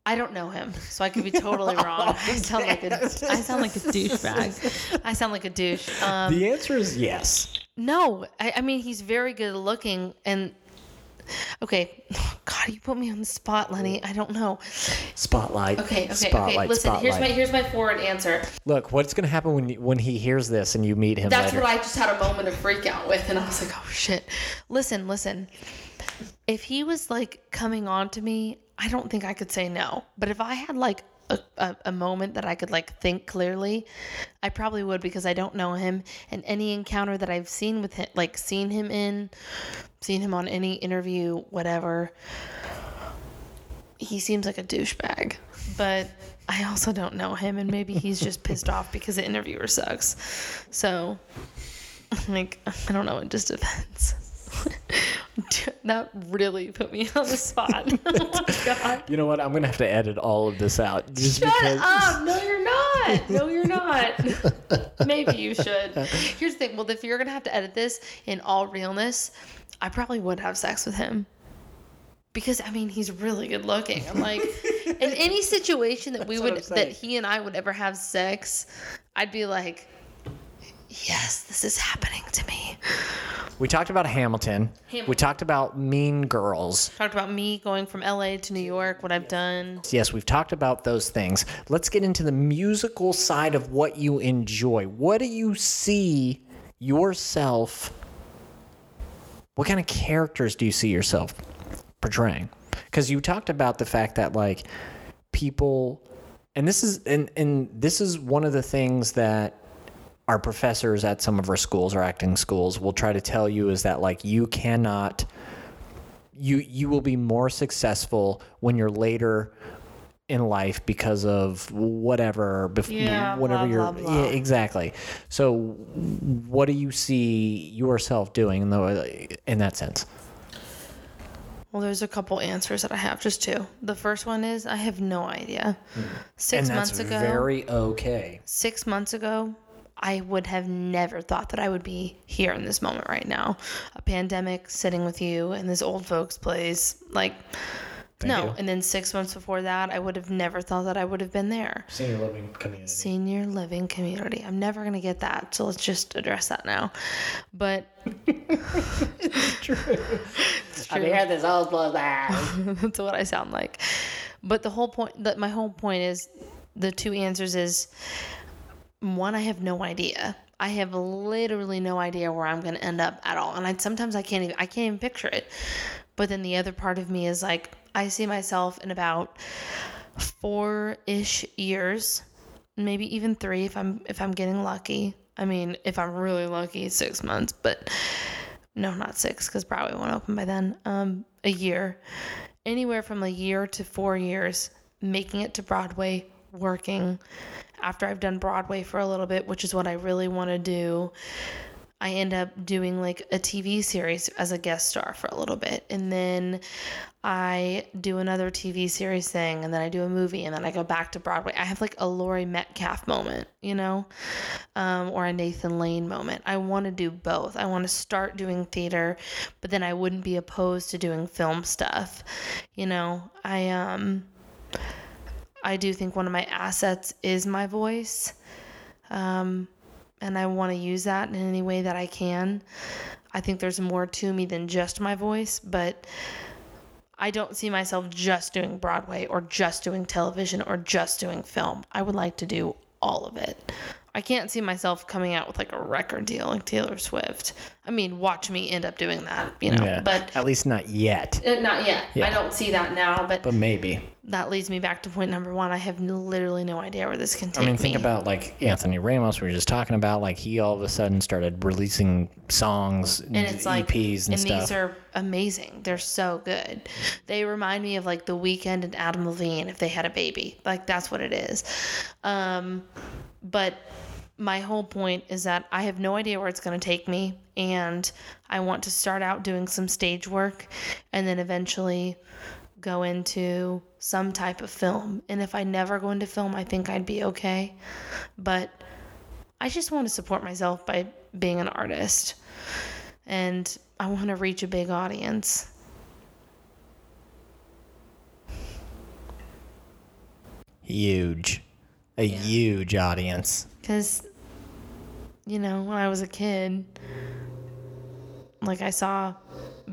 I don't know him, so I could be totally wrong. I sound like a, I sound like a douchebag. I sound like a douche. Um, The answer is yes. No, I, I mean he's very good looking, and okay, God, you put me on the spot, Lenny. I don't know. Spotlight. Okay, okay, Spotlight. okay. Listen, spotlight. here's my here's my forward answer. Look, what's gonna happen when you, when he hears this and you meet him That's later? what I just had a moment of freak out with, and I was like, oh shit. Listen, listen. If he was like coming on to me, I don't think I could say no. But if I had like a, a, a moment that I could like think clearly, I probably would because I don't know him. And any encounter that I've seen with him, like seen him in, seen him on any interview, whatever, he seems like a douchebag. But I also don't know him, and maybe he's just pissed off because the interviewer sucks. So, like, I don't know. It just depends. that really put me on the spot. oh my god. you know what? I'm gonna have to edit all of this out just Shut because. up! No, you're not. No, you're not. Maybe you should. Here's the thing. Well, if you're gonna have to edit this in all realness, I probably would have sex with him because I mean he's really good looking. I'm like, in any situation that we would that he and I would ever have sex, I'd be like, yes, this is happening to me. We talked about Hamilton. We talked about Mean Girls. Talked about me going from LA to New York, what I've done. Yes, we've talked about those things. Let's get into the musical side of what you enjoy. What do you see yourself? What kind of characters do you see yourself portraying? Because you talked about the fact that like people, and this is and and this is one of the things that our professors at some of our schools, our acting schools, will try to tell you is that like you cannot you you will be more successful when you're later in life because of whatever bef- Yeah, whatever blah, you're blah, blah. yeah exactly so what do you see yourself doing in the in that sense Well, there's a couple answers that I have, just two. The first one is I have no idea. Hmm. Six and that's months ago, very okay six months ago, I would have never thought that I would be here in this moment right now. A pandemic, sitting with you in this old folks' place, like. no, you. and then six months before that, I would have never thought that I would have been there. senior living community Senior living community. I'm never going to get that. So let's just address that now. But true. I've had this old blood that's what I sound like. But the whole point that my whole point is the two answers is one, I have no idea. I have literally no idea where I'm going to end up at all, and I sometimes I can't even I can't even picture it. But then the other part of me is like I see myself in about four ish years, maybe even three if I'm if I'm getting lucky. I mean, if I'm really lucky, six months, but no, not six because Broadway won't open by then. Um, a year, anywhere from a year to four years, making it to Broadway, working. After I've done Broadway for a little bit, which is what I really want to do, I end up doing like a TV series as a guest star for a little bit. And then I do another TV series thing. And then I do a movie. And then I go back to Broadway. I have like a Laurie Metcalf moment, you know, um, or a Nathan Lane moment. I want to do both. I want to start doing theater, but then I wouldn't be opposed to doing film stuff. You know, I, um, I do think one of my assets is my voice. Um, and I want to use that in any way that I can. I think there's more to me than just my voice, but I don't see myself just doing Broadway or just doing television or just doing film. I would like to do all of it. I can't see myself coming out with like a record deal like Taylor Swift. I mean, watch me end up doing that, you know. yeah But at least not yet uh, not yet. Yeah. I don't see that now, but but maybe that leads me back to point number one. I have literally no idea where this can take me. I mean, think me. about like Anthony Ramos. We were just talking about like he all of a sudden started releasing songs, and it's like EPs and, stuff. and stuff. these are amazing. They're so good. They remind me of like The Weeknd and Adam Levine if they had a baby. Like that's what it is. Um, but my whole point is that I have no idea where it's going to take me, and I want to start out doing some stage work, and then eventually go into some type of film. And if I never go into film, I think I'd be okay. But I just want to support myself by being an artist. And I want to reach a big audience. huge, a huge audience. Because, you know, when I was a kid, like I saw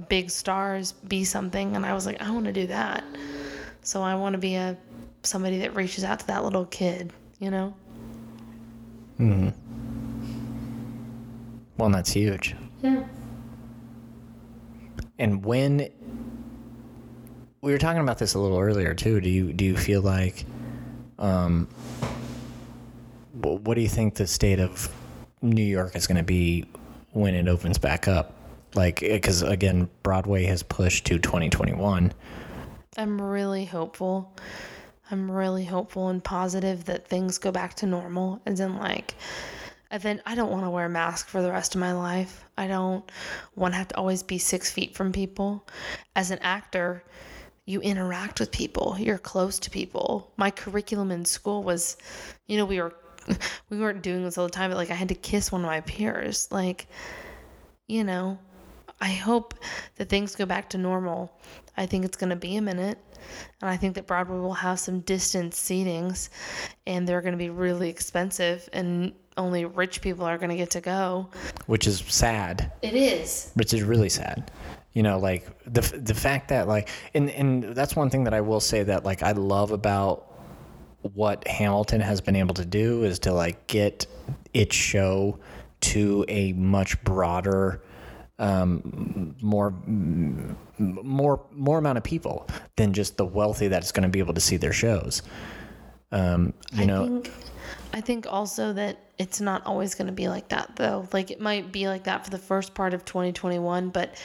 big stars be something, and I was like, I want to do that. So I want to be a somebody that reaches out to that little kid, you know? Hmm. Well, that's huge. Yeah. And when we were talking about this a little earlier too, do you do you feel like, um, what do you think the state of New York is going to be when it opens back up? Like, eh, because again, Broadway has pushed to 2021. I'm really hopeful. I'm really hopeful and positive that things go back to normal. As in, like, and then I don't want to wear a mask for the rest of my life. I don't want to have to always be six feet from people. As an actor, you interact with people. You're close to people. My curriculum in school was, you know, we were we weren't doing this all the time, but like I had to kiss one of my peers. Like, you know, I hope that things go back to normal. I think it's going to be a minute. And I think that Broadway will have some distance seatings and they're going to be really expensive and only rich people are going to get to go. which is sad. It is. which is really sad. You know, like the the fact that like, and and that's one thing that I will say that like I love about what Hamilton has been able to do is to like get its show to a much broader um, more more more amount of people than just the wealthy that's going to be able to see their shows. Um, you I know, think I think also that it's not always going to be like that though. Like it might be like that for the first part of 2021, but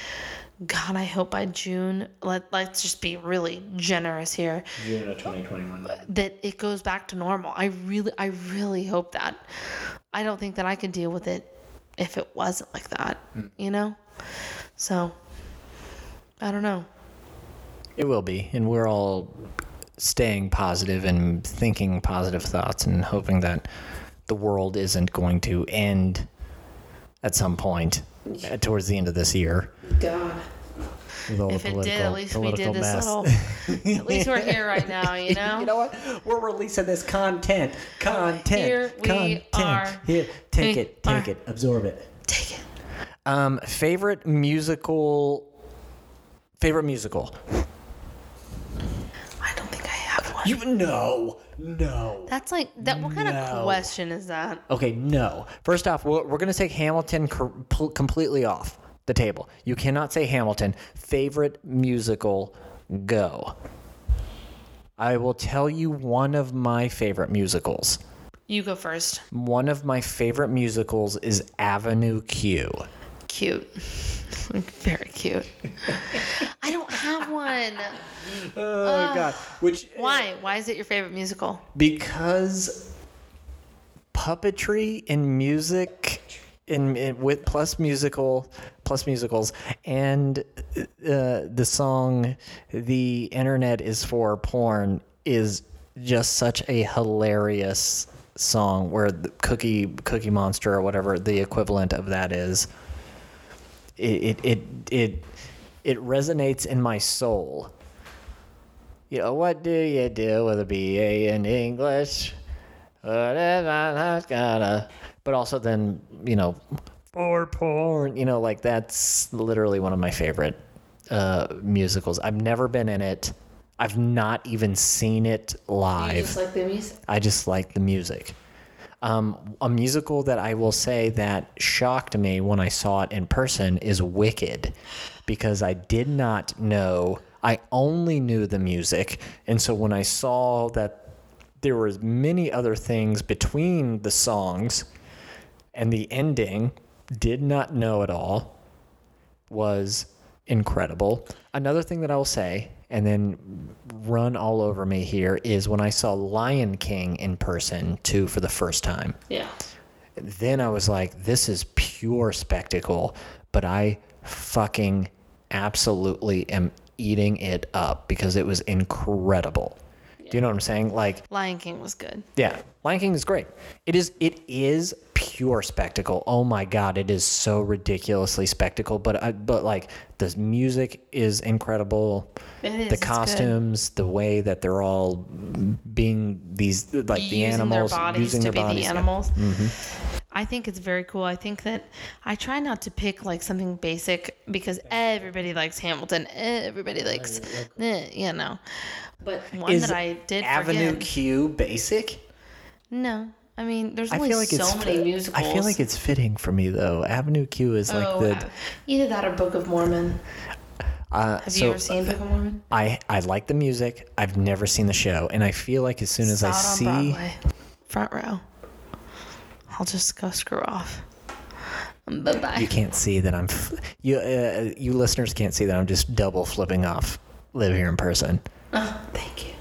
God, I hope by June, let, let's just be really generous here, June of 2021. that it goes back to normal. I really, I really hope that. I don't think that I could deal with it if it wasn't like that, you know? So, I don't know. It will be, and we're all staying positive and thinking positive thoughts and hoping that the world isn't going to end at some point uh, towards the end of this year. God. If it did, at least we did political this mess. little. At least we're here right now, you know? You know what? We're releasing this content. Content. Here we content. are. Here, take We it. Take are. it. Absorb it. Take it. Um, favorite musical. Favorite musical. I don't think I have one. You no, no. That's like that. What kind No. of question is that? Okay, no. First off, we're, we're going to take Hamilton co- completely off the table. You cannot say Hamilton. Favorite musical, go. I will tell you one of my favorite musicals. You go first. One of my favorite musicals is Avenue Q. Cute. Very cute. I don't have one. Oh God! Which Why? Why is it your favorite musical? because puppetry and music in, in with plus musical plus musicals and uh, the song the internet is for porn is just such a hilarious song where the cookie cookie monster or whatever the equivalent of that is it it it it, resonates in my soul you know, what do you do with a BA in English? Whatever that's gotta. But also then, you know, for porn, you know, like that's literally one of my favorite uh, musicals. I've never been in it. I've not even seen it live. like the music? I just like the music. Um, a musical that I will say that shocked me when I saw it in person is Wicked, because I did not know. I only knew the music, and so when I saw that there were many other things between the songs and the ending, did not know at all was incredible. Another thing that I will say, and then run all over me here, is when I saw Lion King in person too for the first time. Yeah. Then I was like, this is pure spectacle, but I fucking absolutely am eating it up because it was incredible. Do you know what I'm saying? Like, Lion King was good. yeah, Lion King is great. It is it is pure spectacle. Oh my god, it is so ridiculously spectacle. But I, but like the music is incredible. It is, The costumes, the way that they're all being these like the using animals their bodies using to their be bodies. the yeah. animals. I think it's very cool. I think that I try not to pick like something basic because everybody likes Hamilton. Everybody likes, eh, you know. But one Is that I did Avenue forget. Q basic? No, I mean, there's I only feel like so it's many fi- musicals. I feel like it's fitting for me though. Avenue Q is like oh, the uh, either that or Book of Mormon. uh, Have so you ever seen Book of Mormon? I I like the music. I've never seen the show, and I feel like as soon as I see Broadway, front row. I'll just go screw off. Bye bye. you can't see that I'm you uh, you listeners can't see that I'm just double flipping off live here in person. Oh, thank you.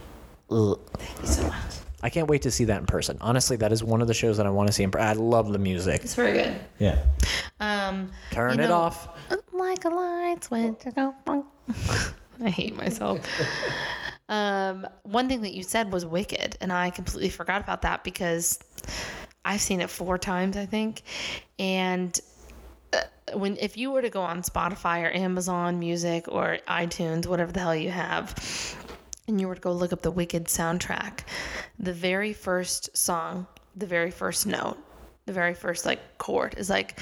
Ugh. Thank you so much. I can't wait to see that in person. Honestly, that is one of the shows that I want to see in person. I love the music. It's very good. Yeah. Um, Turn You it know- off. like a light switch. I. I hate myself. Um, one thing that you said was Wicked, and I completely forgot about that because I've seen it four times, I think. And uh, when if you were to go on Spotify or Amazon Music or iTunes, whatever the hell you have, and you were to go look up the Wicked soundtrack, the very first song, the very first note, the very first like chord is like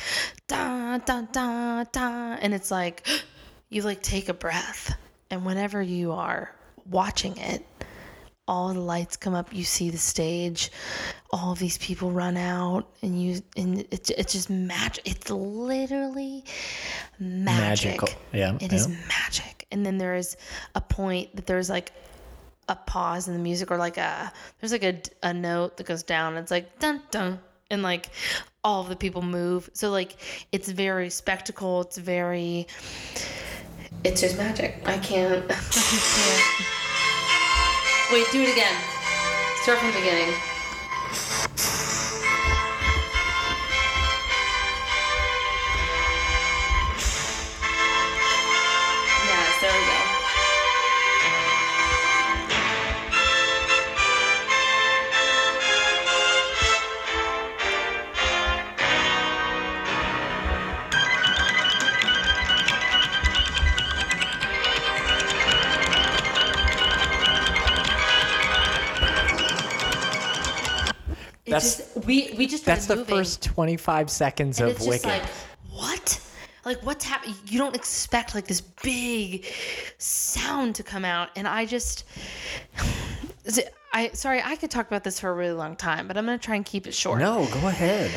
da da da da, and it's like you like take a breath, and whenever you are watching it, all the lights come up, you see the stage, all these people run out, and you and it's it's just magic. It's literally magic. Magical. Yeah, It is yeah. magic. And then there is a point that there's like a pause in the music or like a there's like a, a note that goes down. It's like dun dun and like all of the people move. So like it's very spectacle. It's very it's just magic. I can't. I can't. Wait, do it again. Start from the beginning. We just That's the moving. first 25 seconds And of Wicked. like, what? Like, what's happening? You don't expect like this big sound to come out, and I just, I sorry, I could talk about this for a really long time, but I'm gonna try and keep it short. no, go ahead.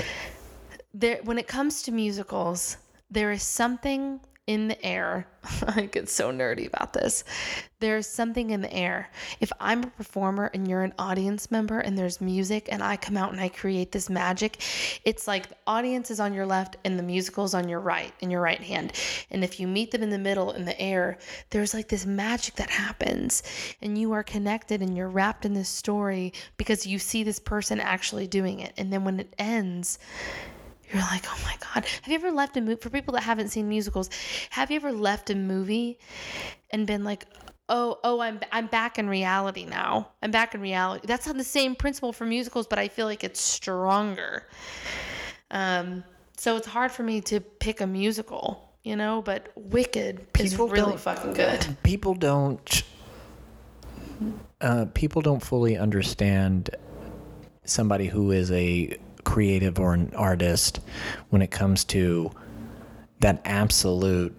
There, when it comes to musicals, there is something in the air. I get so nerdy about this. There's something in the air. If I'm a performer and you're an audience member and there's music and I come out and I create this magic, it's like the audience is on your left and the musical's on your right, in your right hand. And if you meet them in the middle in the air, there's like this magic that happens and you are connected and you're wrapped in this story because you see this person actually doing it. And then when it ends, you're like, oh my God. Have you ever left a movie, for people that haven't seen musicals, have you ever left a movie and been like, oh, oh, I'm, I'm back in reality now. I'm back in reality. That's not the same principle for musicals, but I feel like it's stronger. Um, so it's hard for me to pick a musical, you know, but Wicked People is really fucking good. people don't uh, people don't fully understand somebody who is a creative or an artist when it comes to that absolute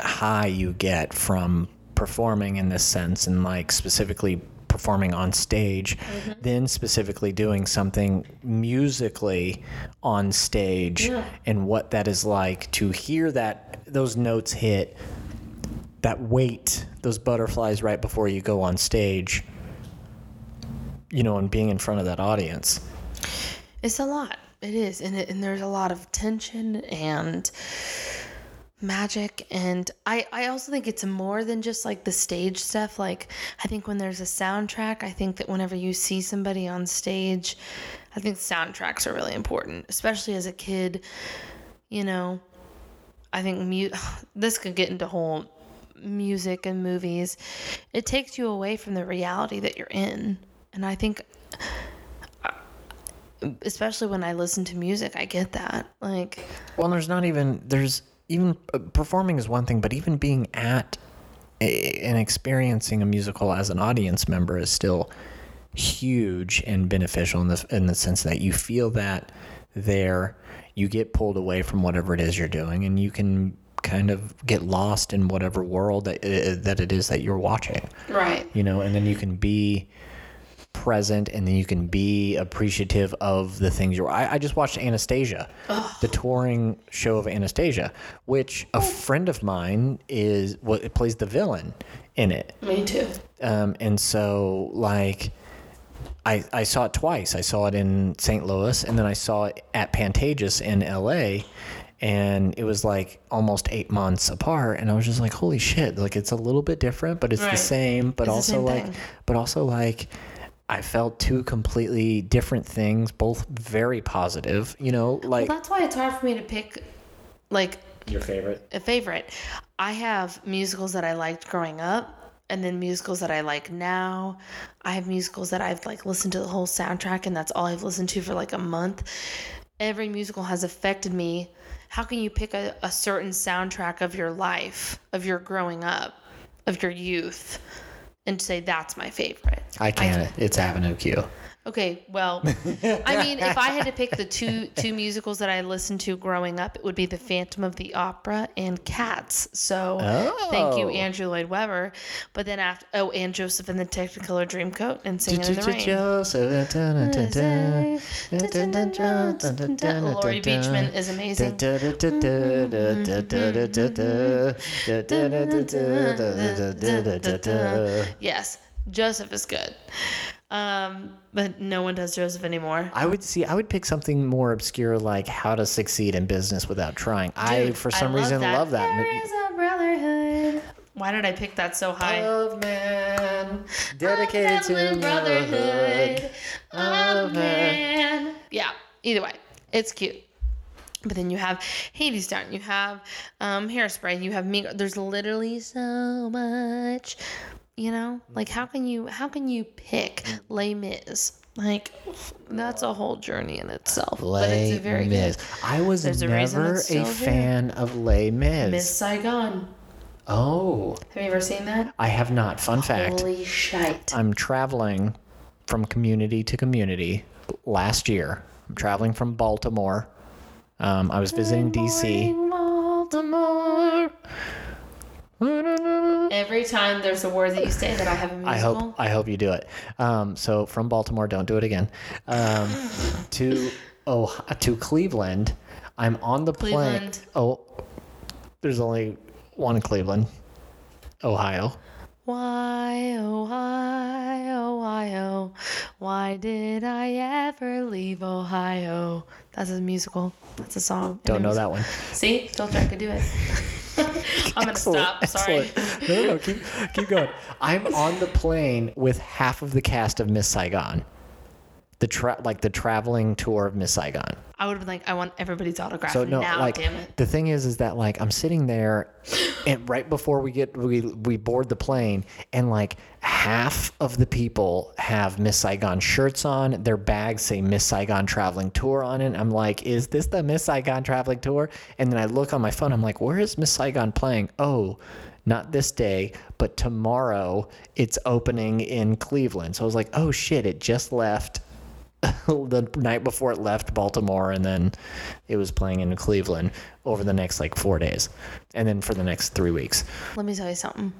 high you get from performing in this sense and like specifically performing on stage mm-hmm. then specifically doing something musically on stage and what that is like to hear that those notes hit that weight, those butterflies right before you go on stage, you know, and being in front of that audience. It's a lot. It is, and it, and there's a lot of tension and magic, and I I also think it's more than just like the stage stuff. Like I think when there's a soundtrack, I think that whenever you see somebody on stage, I think soundtracks are really important, especially as a kid. You know, I think mute. This could get into whole music and movies. It takes you away from the reality that you're in, and I think especially when I listen to music, I get that. Like, Well, there's not even there's even uh, performing is one thing, but even being at a, and experiencing a musical as an audience member is still huge and beneficial in the in the sense that you feel that there you get pulled away from whatever it is you're doing and you can kind of get lost in whatever world that uh, that it is that you're watching right. you know, and then you can be present and then you can be appreciative of the things you're. I, I just watched Anastasia, the touring show of Anastasia, which a friend of mine is what it plays the villain in it. Me too. Um, and so like I, I saw it twice. I saw it in St. Louis and then I saw it at Pantages in LA and it was like almost eight months apart and I was just like, holy shit, like it's a little bit different, but it's Right. the same, but It's also same like thing. but also like I felt two completely different things, both very positive, you know, like Well, that's why it's hard for me to pick, like, your favorite. a favorite. I have musicals that I liked growing up, and then musicals that I like now. I have musicals that I've like listened to the whole soundtrack, and that's all I've listened to for like a month. Every musical has affected me. How can you pick a, a certain soundtrack of your life, of your growing up, of your youth, and say that's my favorite? I can't. it's Avenue Q. Okay, well, I mean, if I had to pick the two two musicals that I listened to growing up, it would be The Phantom of the Opera and Cats. So, thank you, Oh. Andrew Lloyd Webber. But then after, oh, and Joseph in the Technicolor Dreamcoat and Singing in the Rain. Laurie Beechman is amazing. Yes, Joseph is good. Um, but no one does Joseph anymore. I would see. I would pick something more obscure, like how to succeed in business without trying. I, Dude, for I some reason, love that. There is a brotherhood. Why did I pick that so high? Of man, dedicated to Brotherhood brotherhood. of man. Yeah. Either way, it's cute. But then you have Hadestown, you have um, Hairspray, you have me. There's literally so much, you know. Like how can you how can you pick Les Mis? Like that's a whole journey in itself. but it's a very Mis. good. I was a never a here. fan of Les Mis. Miss Saigon. Oh, Have you ever seen that? I have not. Fun fact. Holy shite! I'm traveling from community to community last year. I'm traveling from Baltimore. Um, I was visiting DC. Baltimore. Every time there's a word that you say that I have a musical. I hope I hope you do it. Um, so from Baltimore, don't do it again. Um, to oh to Cleveland, I'm on the plane. Oh, there's only one Cleveland, Ohio. Why, oh, why, oh, why, oh, why did I ever leave Ohio? That's a musical. That's a song. Don't know that one. See? Told you I could do it. I'm going to stop. Sorry. Excellent. No, no, no, keep, keep going. I'm on the plane with half of the cast of Miss Saigon. The tra- like the traveling tour of Miss Saigon. I would have been like, I want everybody's autograph So no, now, like damn it. the thing is, is that like I'm sitting there, and right before we get we we board the plane, and like half of the people have Miss Saigon shirts on. Their bags say Miss Saigon Traveling Tour on it. I'm like, is this the Miss Saigon Traveling Tour? And then I look on my phone. I'm like, where is Miss Saigon playing? Oh. Not this day, but tomorrow it's opening in Cleveland. So I was like, oh shit, it just left the night before it left Baltimore, and then it was playing in Cleveland over the next like four days, and then for the next three weeks. Let me tell you something.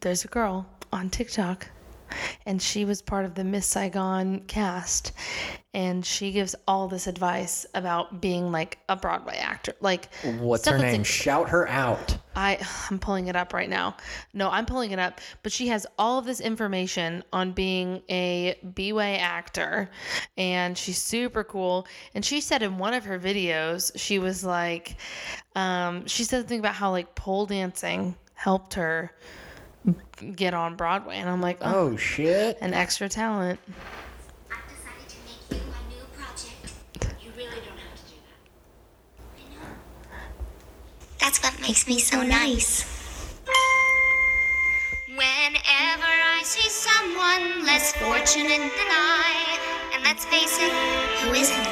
There's a girl on TikTok, and she was part of the Miss Saigon cast, and she gives all this advice about being like a Broadway actor. Like, What's her name? Shout her out. I I'm pulling it up right now. No, I'm pulling it up, but she has all of this information on being a B-way actor and she's super cool. And she said in one of her videos, she was like um she said something about how like pole dancing helped her get on Broadway and I'm like, "Oh, Oh shit! an extra talent." That's what makes me so nice. Whenever I see someone less fortunate than I, and let's face it, who isn't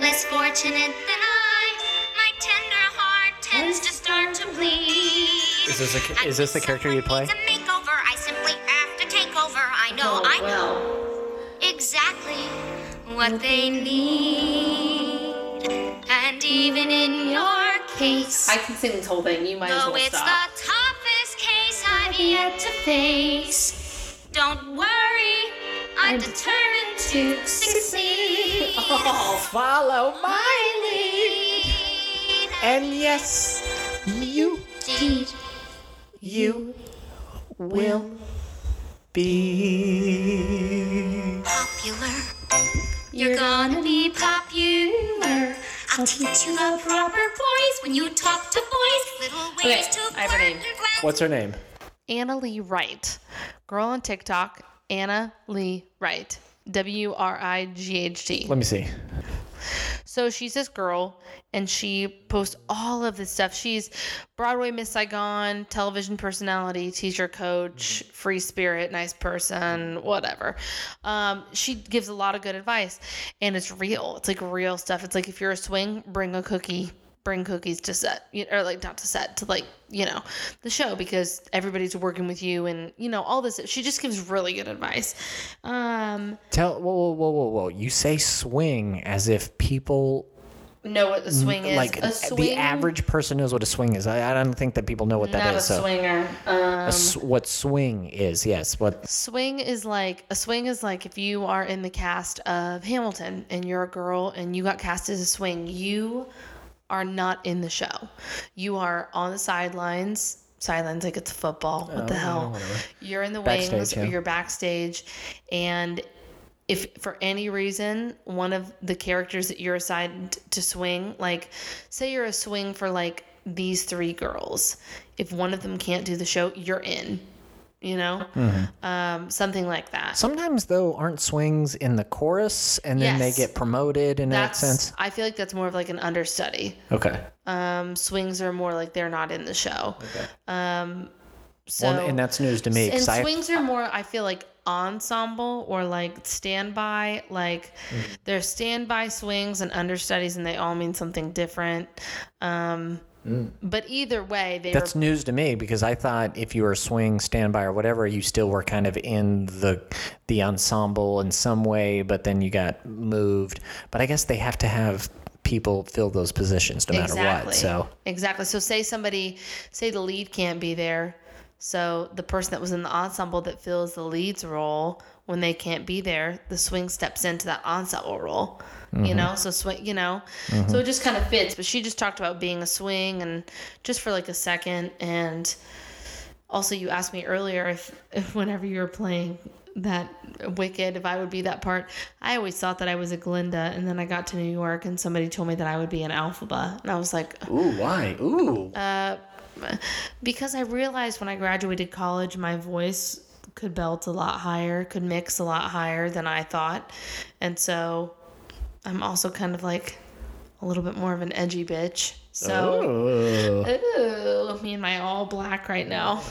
less fortunate than I, my tender heart tends to start to bleed. Is this a- is this the character you play? needs a makeover, I simply have to take over. I know, oh, I know exactly what they need. And even in your case, I can sing this whole thing. You might as though well it's stop. the toughest case I've yet to face, don't worry, I'm determined to succeed. Oh, Follow my Lead and yes, you indeed. you will be. popular. You're gonna be popular. I'll teach you the proper poise when you talk to boys. Little ways Okay, to I have her name. What's her name? Anna Lee Wright. Girl on TikTok, Anna Lee Wright. W R I G H T. Let me see. So she's this girl and she posts all of this stuff. She's Broadway Miss Saigon, television personality, teacher coach, free spirit, nice person, whatever. Um, she gives a lot of good advice and it's real. It's like real stuff. It's like if you're a swing, bring a cookie. Bring cookies to set, or like not to set, to like, you know, the show because everybody's working with you and, you know, all this. She just gives really good advice. Um, Tell whoa whoa whoa whoa whoa. You say swing as if people know what the swing is. like a swing, the average person knows what a swing is. I, I don't think that people know what that not is. a so swinger. Um, A what swing is? Yes. What? swing is like a swing is like if you are in the cast of Hamilton and you're a girl and you got cast as a swing, you are not in the show. You are on the sidelines sidelines like it's football. What the oh, hell? You're in the Backstage, wings or yeah. you're backstage, and if for any reason one of the characters that you're assigned to swing, like say you're a swing for like these three girls, if one of them can't do the show, you're in. You know, Mm-hmm. um, something like that. Sometimes though, aren't swings in the chorus, and then they get promoted in that sense. I feel like that's more of like an understudy. Okay. Um, swings are more like they're not in the show. Um, so well, and that's news to me. and 'cause I, swings are more i feel like ensemble or like standby like Mm. there's standby swings and understudies and they all mean something different um but either way they Mm. that's were news to me because I thought if you were a swing, standby, or whatever, you still were kind of in the the ensemble in some way, but then you got moved. But I guess they have to have people fill those positions no matter what. So exactly so say somebody say the lead can't be there so the person that was in the ensemble that fills the lead's role when they can't be there the swing steps into that ensemble role Mm-hmm. you know? So swing you know? So it just kind of fits but she just talked about being a swing and just for like a second and also you asked me earlier if, if whenever you were playing that wicked if i would be that part. I always thought that i was a glinda and then i got to new york and somebody told me that i would be an Elphaba and i was like ooh, why? Ooh, Uh, because I realized when I graduated college, my voice could belt a lot higher, could mix a lot higher than I thought. And so I'm also kind of like a little bit more of an edgy bitch. So, Ooh. ooh, me and my all black right now.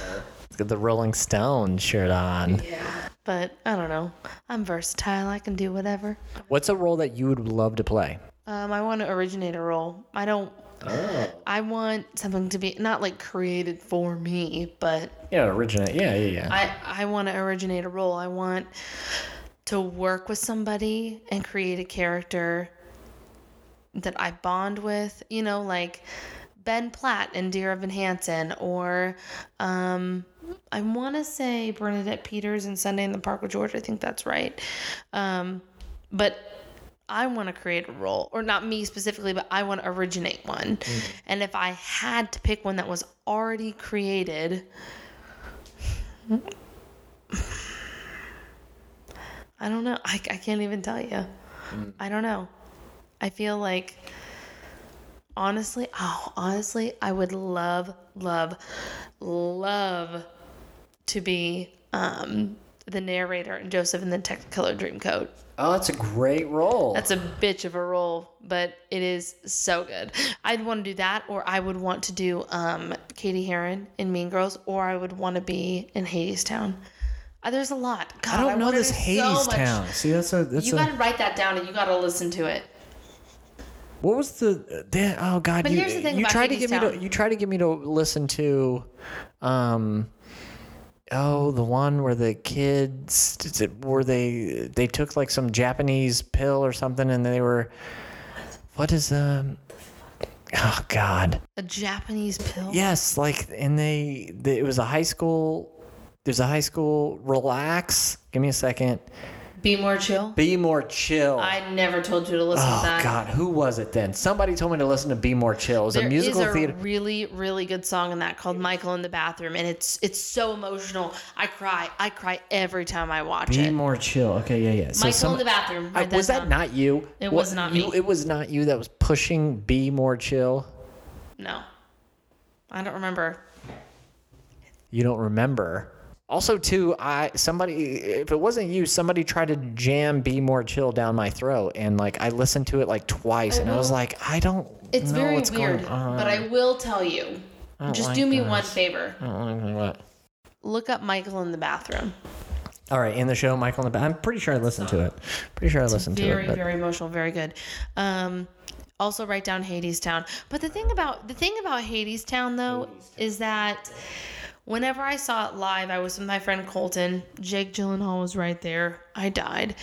Let's get the Rolling Stone shirt on. Yeah. But I don't know. I'm versatile. I can do whatever. What's a role that you would love to play? Um, I want to originate a role. I don't. I want something to be not like created for me, but Yeah, originate. Yeah, yeah, yeah. I, I want to originate a role. I want to work with somebody and create a character that I bond with, you know, like Ben Platt and Dear Evan Hansen, or um, I want to say Bernadette Peters in Sunday in the Park with George. I think that's right. Um, but I want to create a role, or not me specifically, but I want to originate one. And if I had to pick one that was already created, I don't know. I, I can't even tell you. I don't know. I feel like, honestly, oh, honestly, I would love, love, love to be um, the narrator in Joseph and the Technicolor Dreamcoat. oh, that's a great role. That's a bitch of a role, but it is so good. I'd want to do that, or I would want to do um, Cady Heron in Mean Girls, or I would want to be in Hadestown. Uh, there's a lot. God, I don't know this so Hades much. town. See, that's a that's You a. got to write that down and you got to listen to it. What was the? oh God! But you here's the thing you about tried to Hades get me to you tried to get me to listen to, um, oh the one where the kids it, were they they took like some Japanese pill or something and they were, what is um, oh God A Japanese pill. yes like and they, they it was a high school there's a high school relax give me a second Be more chill. be more chill. I never told you to listen Oh to that. God, who was it then? Somebody told me to listen to "Be More Chill." It was There a is musical a theater. really, really good song in that called "Michael in the Bathroom," and it's it's so emotional. I cry. I cry every time I watch Be it. Be more chill. Okay, yeah, yeah. So Michael some- in the bathroom. I- Write was that down. not you? It What- was not you- me. It was not you that was pushing "Be More Chill." No, I don't remember. You don't remember. Also, too, I somebody if it wasn't you, somebody tried to jam "Be More Chill" down my throat, and like I listened to it like twice, and I was like, I don't It's know very what's weird, going on. but I will tell you. Just like do me this. one favor. I what. Look up Michael in the bathroom. All right, in the show, Michael in the back. I'm pretty sure I listened to it. Pretty sure I listened to very it. But very emotional very good um also write down Hadestown but the thing about the thing about Hadestown though is that whenever i saw it live i was with my friend colton. Jake gyllenhaal was right there. I died.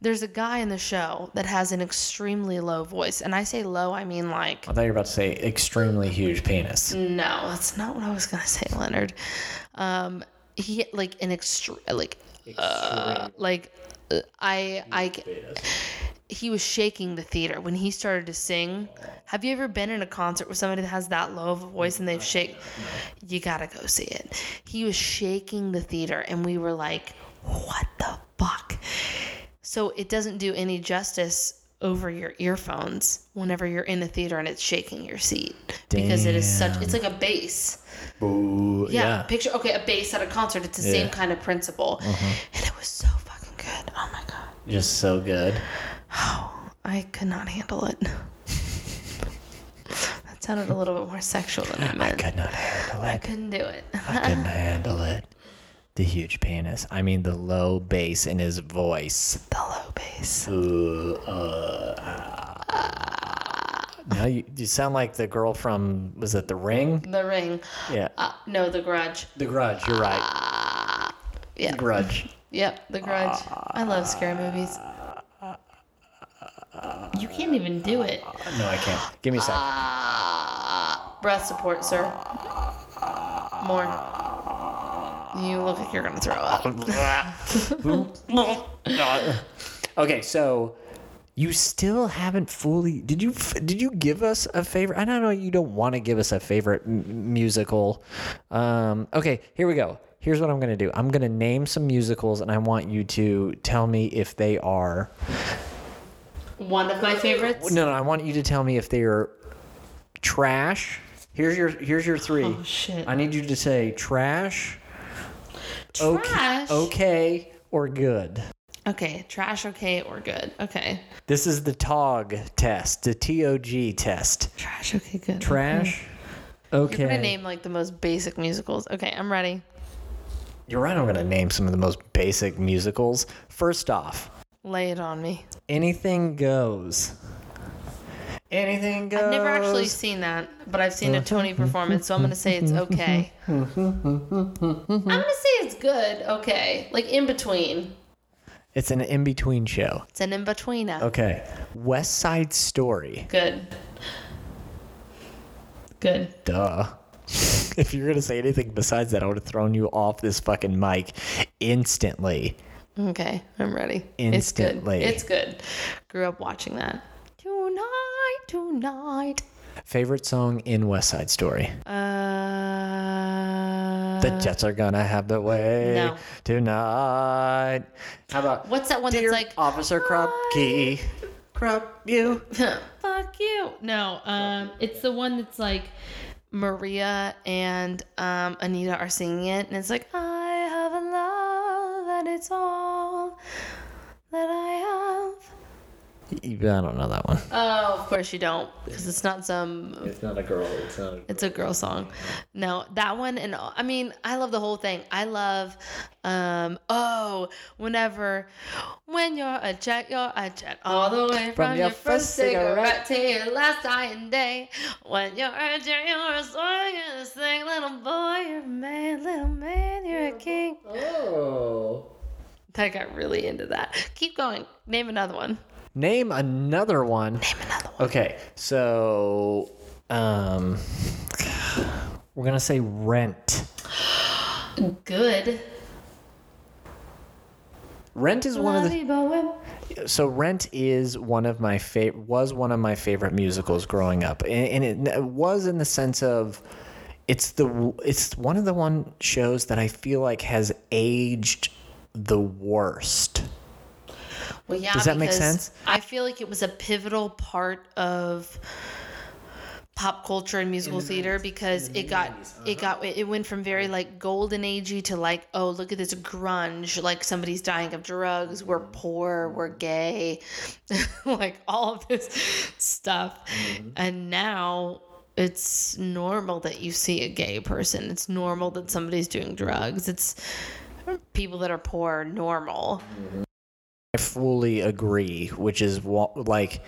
There's a guy in the show that has an extremely low voice. And i say low i mean like I thought you were about to say extremely huge penis. no that's not what i was gonna say leonard. Um he like an extreme like uh, like uh, i i he was shaking the theater when he started to sing. Have you ever been in a concert with somebody that has that low of a voice and they've shake? You gotta go see it. He was shaking the theater, and we were like, "What the fuck?" So it doesn't do any justice over your earphones whenever you're in a theater and it's shaking your seat because it is such. It's like a bass. Ooh, Yeah, picture okay, a bass at a concert. It's the same Yeah. Uh-huh. kind of principle, and it was so fucking good. Oh my god, just so good. I could not handle it. that sounded a little bit more sexual than I meant. I could not handle it. I couldn't do it. I couldn't handle it. The huge penis. I mean, the low bass in his voice. the low bass. Ooh, uh, now you, you sound like the girl from was it The Ring? The ring. Yeah, Uh, no, the grudge. The Grudge. You're right. Yeah. The Grudge. Yep, the grudge. I love scary movies. You can't even do it. No, I can't. Give me a sec. Breath support, sir. More. You look like you're gonna throw up. okay, so you still haven't fully. Did you? Did you give us a favorite? I don't know. You don't want to give us a favorite m- musical. Um, okay, here we go. Here's what I'm gonna do. I'm gonna name some musicals, and I want you to tell me if they are. One of my favorites. No, no. I want you to tell me if they are trash. Here's your. Here's your three. Oh shit. I need you to say trash. Okay, Trash. okay, or good. Okay, trash. Okay, or good. Okay. This is the TOG test, the TOG test. Trash. Okay, good. Trash. You're Okay. gonna name like the most basic musicals. Okay, I'm ready. You're right. I'm gonna name some of the most basic musicals. First off, Lay it on me. anything goes. Anything goes. I've never actually seen that, but I've seen a Tony performance, so I'm gonna say it's okay. I'm gonna say it's good. Okay, like in between. It's an in-between show. It's an in between. Okay. West Side Story. Good. Good. Duh. if you're gonna say anything besides that, I would have thrown you off this fucking mic instantly. Okay, I'm ready. Instantly. It's good. It's good. Grew up watching that. Tonight, tonight. Favorite song in West Side Story? Uh. The Jets are gonna have the way No. tonight. How about What's that one Dear that's like? Officer Krupke? Krupp you. Fuck you. No, um, it's the one that's like Maria and um, Anita are singing it, and it's like I have a love and it's all that I have. I don't know that one. Oh, of course you don't, because it's not some. It's not a girl. It's not. A... girl. It's a girl song. No, that one, and I mean, I love the whole thing. I love, um, oh, whenever, when you're a jet, you're a jet all the way from, your, first cigarette to your last dying day. When you're a jet, you're a swinging thing, little boy, you're a man, little man, you're a king. Oh. I got really into that. Keep going. Name another one. Name another one. Name another one. Okay, so um, we're gonna say Rent. Good. Rent is one of the. So Rent is one of my favorite was one of my favorite musicals growing up, and, and it was in the sense of it's the it's one of the one shows that I feel like has aged the worst. Well, yeah. Does that make sense? I feel like it was a pivotal part of pop culture and musical theater because it got it got it went from very like golden agey to like oh look at this grunge like somebody's dying of drugs we're poor we're gay like all of this stuff and now it's normal that you see a gay person it's normal that somebody's doing drugs it's people that are poor normal I fully agree, which is what like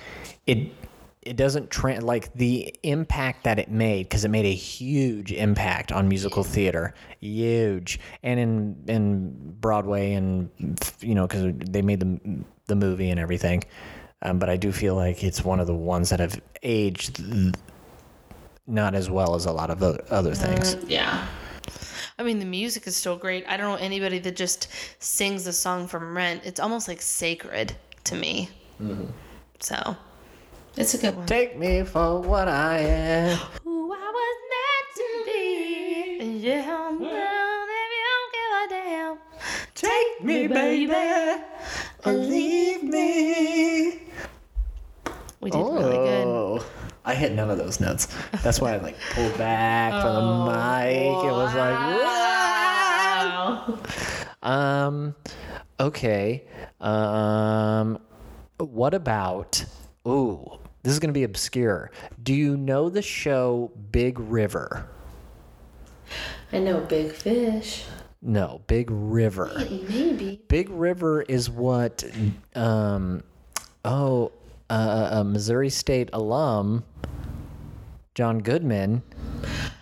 it it doesn't tra- like the impact that it made because it made a huge impact on musical theater, huge, and in in Broadway and you know because they made the the movie and everything. Um, but I do feel like it's one of the ones that have aged not as well as a lot of other things. Yeah. I mean, the music is still great. I don't know anybody that just sings a song from Rent. It's almost like sacred to me. Mm-hmm. So it's a good one. Take me for what I am. Who I was meant to be. And you don't know if you don't give a damn. Take me, baby, or leave me. We did really good. Oh. Oh, I hit none of those notes. That's why I like pulled back from the mic. It was like, Wow. um, okay. Um, what about? Ooh, this is gonna be obscure. Do you know the show Big River? I know Big Fish. No, Big River. Maybe. Big River is what, um, oh, uh, a Missouri State alum, John Goodman,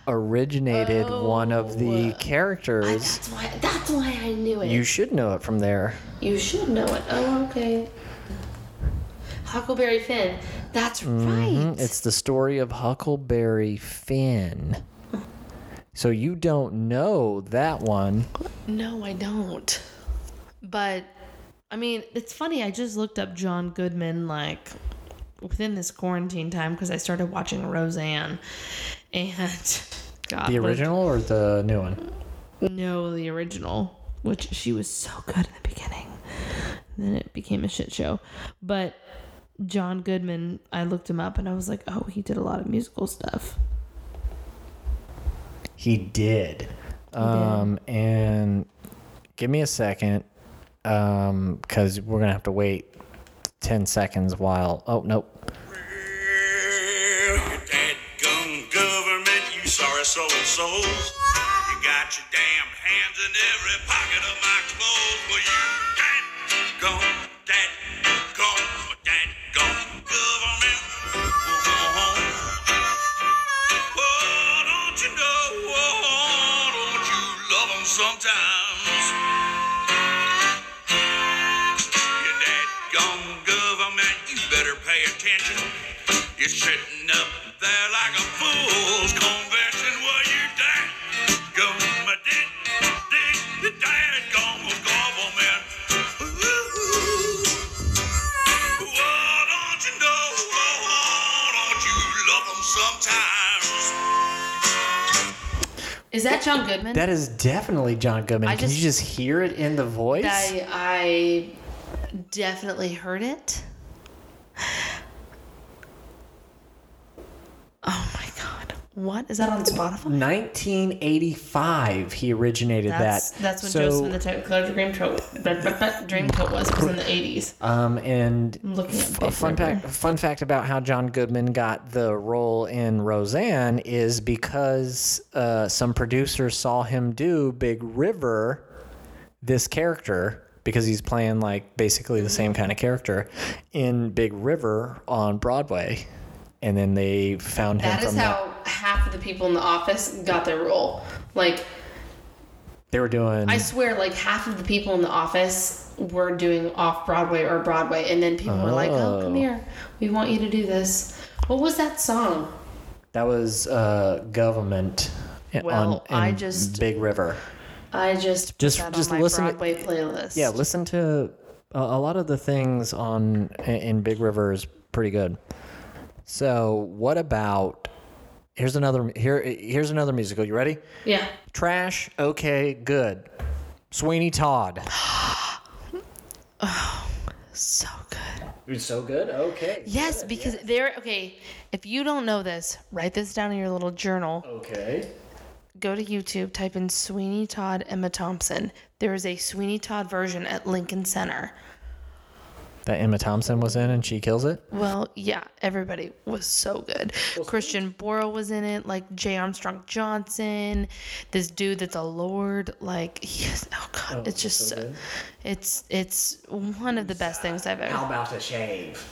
originated one of the characters. That's why. That's why I knew it. You should know it from there. You should know it. Oh, okay. Huckleberry Finn. That's right. It's the story of Huckleberry Finn. So you don't know that one. No, I don't. But I mean, it's funny. I just looked up John Goodman like within this quarantine time because I started watching Roseanne, and God, The original or the new one? No, the original, which she was so good in the beginning. Then it became a shit show. But John Goodman, I looked him up and I was like, oh, he did a lot of musical stuff. He did. Um, and give me a second, um, because we're gonna have to wait ten seconds while. Oh nope. Dadgum You're sitting up there like a fool's convention. Well, you dadgum, did, did, dadgum government. Ooh. Oh, don't you know? Oh, don't you love 'em sometimes? Is that John Goodman? That is definitely John Goodman. I Can just- you just hear it in the voice? I, I definitely heard it. Oh my god. What? Is that on Spotify? 1985, he originated That's that. that's what so, Joseph and the Technicolor Dreamcoat Dreamcoat was. It was in the 80s. Um, and I'm looking at f- a fun fact, fun fact about how John Goodman got the role in Roseanne is because uh, some producers saw him do Big River, this character, because he's playing like basically the same kind of character in Big River on Broadway, and then they found him That is from how half of the people in the office got their role. Like they were doing. I swear, like half of the people in the office were doing off Broadway or Broadway, and then people were like, "Oh, come Oh. here, we want you to do this." What was that song? that was uh, government. Well, on, I just- Big River. I just put Just- that just on my listen to- playlist. Yeah, listen to a, a lot of the things on in Big River is pretty good. So, what about here's another here here's another musical. You ready? yeah. Trash, okay, good. Sweeney Todd. Oh, so good. It's so good. Okay. Yes, because there. Okay, if you don't know this, write this down in your little journal. Okay. Go to YouTube, type in Sweeney Todd Emma Thompson. There is a Sweeney Todd version at Lincoln Center. That Emma Thompson was in and she kills it. Well, yeah, everybody was so good. Christian Borle was in it, like Jay Armstrong Johnson, this dude that's a lord, like he is, oh god, oh, it's just so, it's it's one of the best things I've ever How about to shave?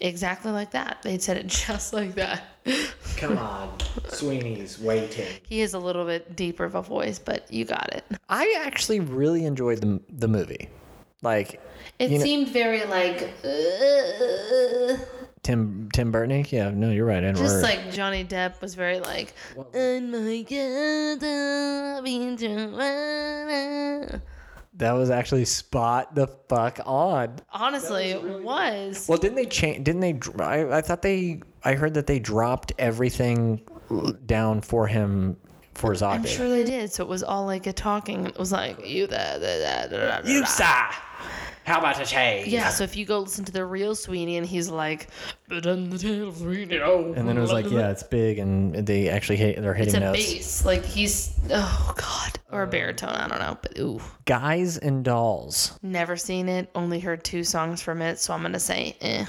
exactly like that. They said it just like that. Come on, Sweeney's waiting. He is a little bit deeper of a voice, but you got it. I actually really enjoyed the the movie. Like It You know- seemed very like uh, Tim Tim Burton. Yeah, no, you're right. Just heard. like Johnny Depp was very like oh my god, I've been to- That was actually spot the fuck on. Honestly, it was. Well, didn't they change? Didn't they? I, I thought they. I heard that they dropped everything down for him for his I'm sure they did. So it was all like a talking. It was like you that that that. You sir, how about a change? Yeah. So if you go listen to the real Sweeney, and he's like, "But on the tail of Sweeney, oh." And then it was like, yeah, it's big, and they actually hit. They're hitting It's a notes. bass. Like he's oh god, or a baritone. I don't know, but ooh, Guys and dolls. never seen it. Only heard two songs from it, so I'm gonna say, eh.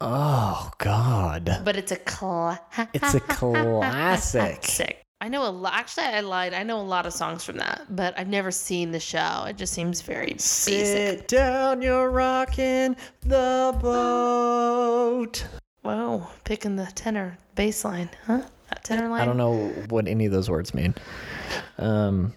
Oh God, But it's a cla- it's a classic. I know a lot. Actually, I lied. I know a lot of songs from that, but I've never seen the show. It just seems very basic. Sit down, you're rocking the boat. Wow, picking the tenor bass line, huh? That tenor line. I don't know what any of those words mean. Um.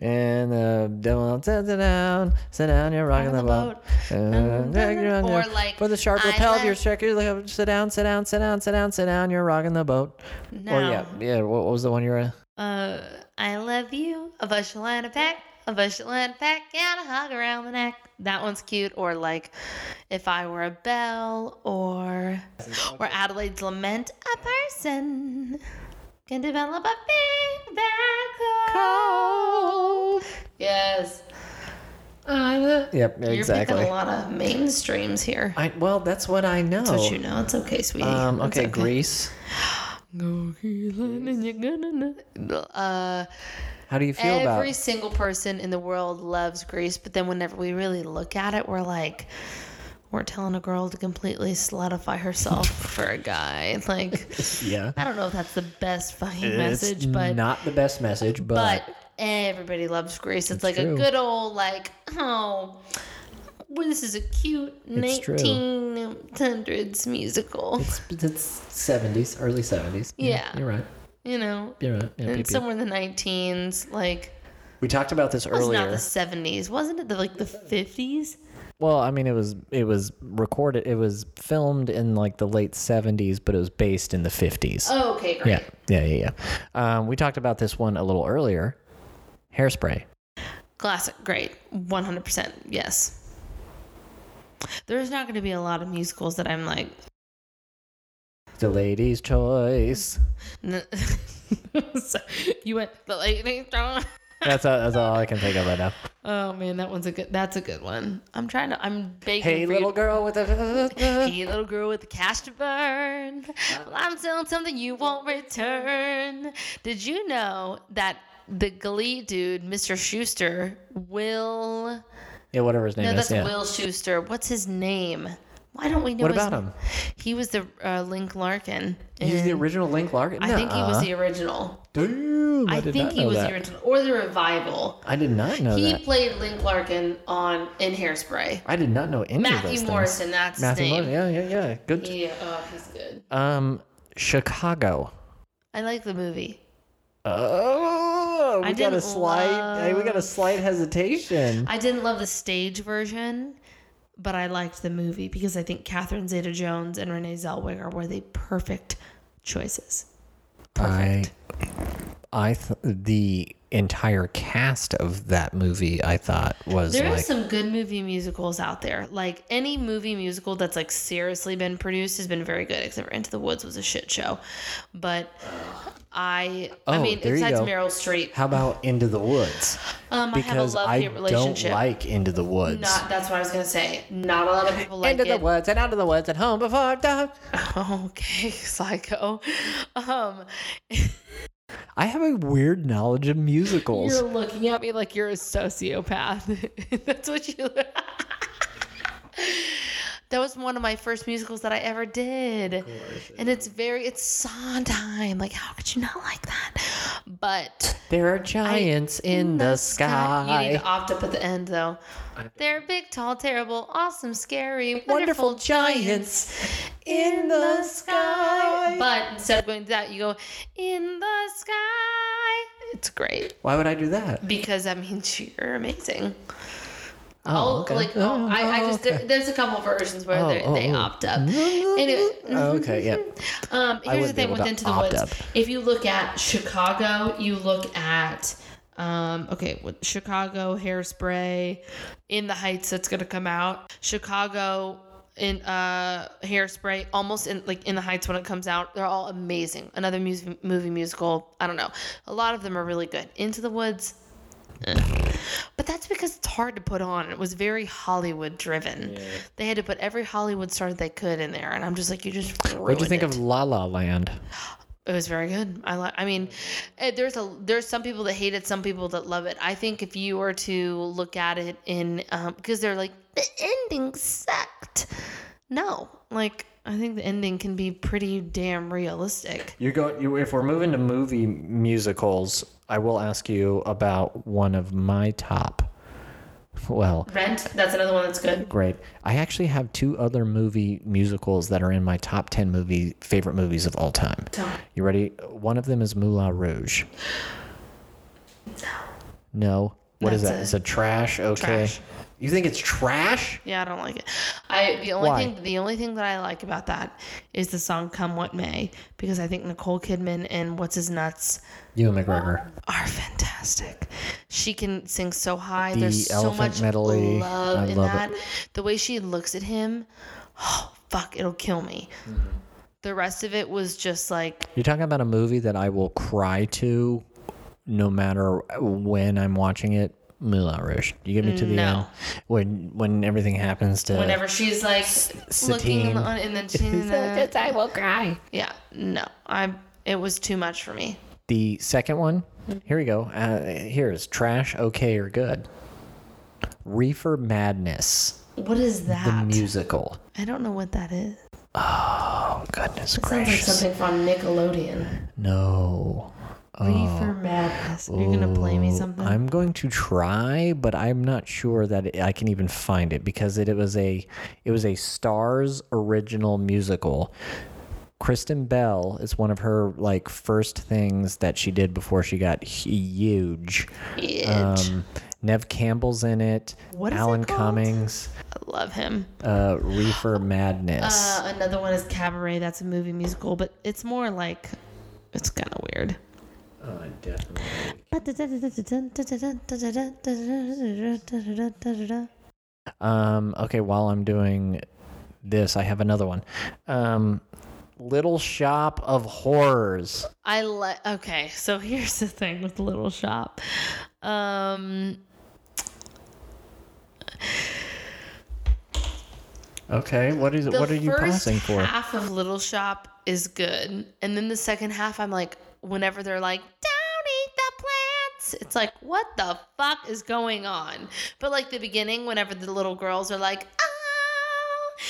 And uh, the devil said, sit down, sit down, you're rocking the boat. Uh, um, and Or like, for the sharp I lapel of your left- check, you look, uh, sit down, sit down, sit down, sit down, sit down, you're rocking the boat. No. Or yeah, yeah. What, what was the one you were? Uh, I love you. A bushel and a peck. A bushel and a peck and a hug around the neck. That one's cute. Or like, if I were a bell, or or Adelaide's lament. A person can develop a big bad cold. Yes. Yep, You're exactly. picking a lot of mainstreams here. I well, that's what I know. That's what you know. It's okay, sweetie. Um, It's okay, Grease. Go healing and you're gonna know. Uh, How do you feel about? every single person in the world loves Grease, but then whenever we really look at it, we're like, we're telling a girl to completely slutify herself for a guy. Like, Yeah. I don't know if that's the best fucking It's message, but not the best message, but, but everybody loves Grease. It's, like true. a good old like, oh. Well, this is a cute It's true. 1900s musical. it's it's seventies, early seventies. Yeah. you're right. You know, You're right. Yeah, and somewhere in the 19s, like We talked about this it was not earlier. the 70s, wasn't it? The, like the 50s. Well, I mean, it was it was recorded. It was filmed in like the late seventies, but it was based in the fifties. Oh, okay, great. Yeah, yeah, yeah, yeah. Um, we talked about this one a little earlier. Hairspray. Classic, great, 100%. Yes. There's not going to be a lot of musicals that I'm like. The lady's choice. So, you went the lady. That's all, that's all I can think of right now. Oh man, that one's a good. That's a good one. I'm trying to. I'm baking. Hey, for little you. girl with the. Hey, little girl with the cash to burn. Well, I'm selling something you won't return. Did you know that the Glee dude, Mr. Schuester, will. Yeah, whatever his name No, is. that's yeah. Will Schuester. What's his name? Why don't we know What about name? him? He was the uh, Link Larkin. He's the original Link Larkin. I think he was the original. Damn, I, I, did think he was that. the original. Or the revival. I did not know He that. played Link Larkin on in Hairspray. I did not know any of those Matthew things. Morrison, that's Matthew his name. Morrison. Yeah, yeah, yeah. Good. Yeah, oh, he's good. Um, Chicago. I like the movie. Oh, we got a slight. hey, we got a slight hesitation. I didn't love the stage version, but I liked the movie because I think Catherine Zeta-Jones and Renee Zellweger were the perfect choices. Perfect. I, I th- the entire cast of that movie, I thought was There are like some good movie musicals out there. Like any movie musical that's like seriously been produced has been very good, except for Into the Woods was a shit show. But I, I Oh, mean, there you besides. Meryl Streep, How about Into the Woods? um, Because I have a I, love-hate don't relationship. like Into the Woods. Not that's what I was gonna say. Not a lot of people like Into the it. woods and out of the woods and home before dark. Okay, psycho. Um, I have a weird knowledge of musicals. you're looking at me like you're a sociopath. That's what you. that was one of my first musicals that I ever did, and it's very it's Sondheim. Like, how could you not like that? But There are giants in the sky. You need to opt up at the end though. They're big, tall, terrible, awesome, scary, wonderful, Wonderful giants in the sky. But instead of going to that, you go in the sky. It's great Why would I do that? because that means you're amazing. Oh, Oh, okay. like oh, I, I Oh, just okay. there, there's a couple versions where Oh, they oh, they oh. opt up. Anyway, Oh, okay, yeah. um, I here's the thing with to Into the Woods. up. If you look at Chicago, you look at Um, okay, with Chicago, Hairspray, In the Heights that's gonna come out. Chicago in uh Hairspray, almost in like In the Heights when it comes out. They're all amazing. Another music movie musical. I don't know. A lot of them are really good. Into the Woods. Eh. But that's because it's hard to put on. It was very Hollywood driven. They had to put every Hollywood star they could in there, and I'm just like, you just. What do you think ruined of. La La Land? It was very good. I like. I mean, eh, there's a there's some people that hate it, some people that love it. I think if you were to look at it in um, because they're like the ending sucked. No, like I think the ending can be pretty damn realistic. You go. You, if we're moving to movie musicals, I will ask you about one of my top. Well, Rent. That's another one that's good. great. I actually have two other movie musicals that are in my top ten movie favorite movies of all time. Tell. You ready? One of them is Moulin Rouge. No. No. What is That's that? a- It's a trash. Okay. Trash. You think it's trash? Yeah, I don't like it. I the only Why? thing the only thing that I like about that is the song "Come What May" because I think Nicole Kidman and what's his nuts Ewan McGregor. are fantastic. She can sing so high. The There's so elephant much medley, love I in love it. that. The way she looks at him, oh fuck, it'll kill me. Mm-hmm. The rest of it was just like You're talking about a movie that I will cry to no matter when I'm watching it. Moulin Rouge. You get me to the No. end when when everything happens to whenever she's like looking Satine. on, and then she's I will cry. Yeah, no, I. It was too much for me. the second one. Here we go. Uh, here's trash, okay or good. Reefer Madness, What is that? the that? musical. I don't know what that is. Oh goodness sounds like gracious! something from Nickelodeon. no. Reefer Madness. You're gonna play me Oh, something? I'm going to try, but I'm not sure that it, I can even find it because it, it was a it was a Stars original musical. Kristen Bell is one of her like first things that she did before she got huge. Huge. Um, Neve Campbell's in it. What is it Alan called? Cummings. I love him. Uh, Reefer Madness. Uh, another one is Cabaret. That's a movie musical, but it's more like it's kind of weird. Oh, definitely. Um, okay, while I'm doing this, I have another one. Um, Little Shop of Horrors. I like. Okay, so here's the thing with Little Shop. Um, Okay, what is it? What are you first pausing for? Half of Little Shop is good, and then the second half, I'm like, whenever they're like, "Don't eat the plants," it's like, what the fuck is going on? But like the beginning, whenever the little girls are like, "Oh,"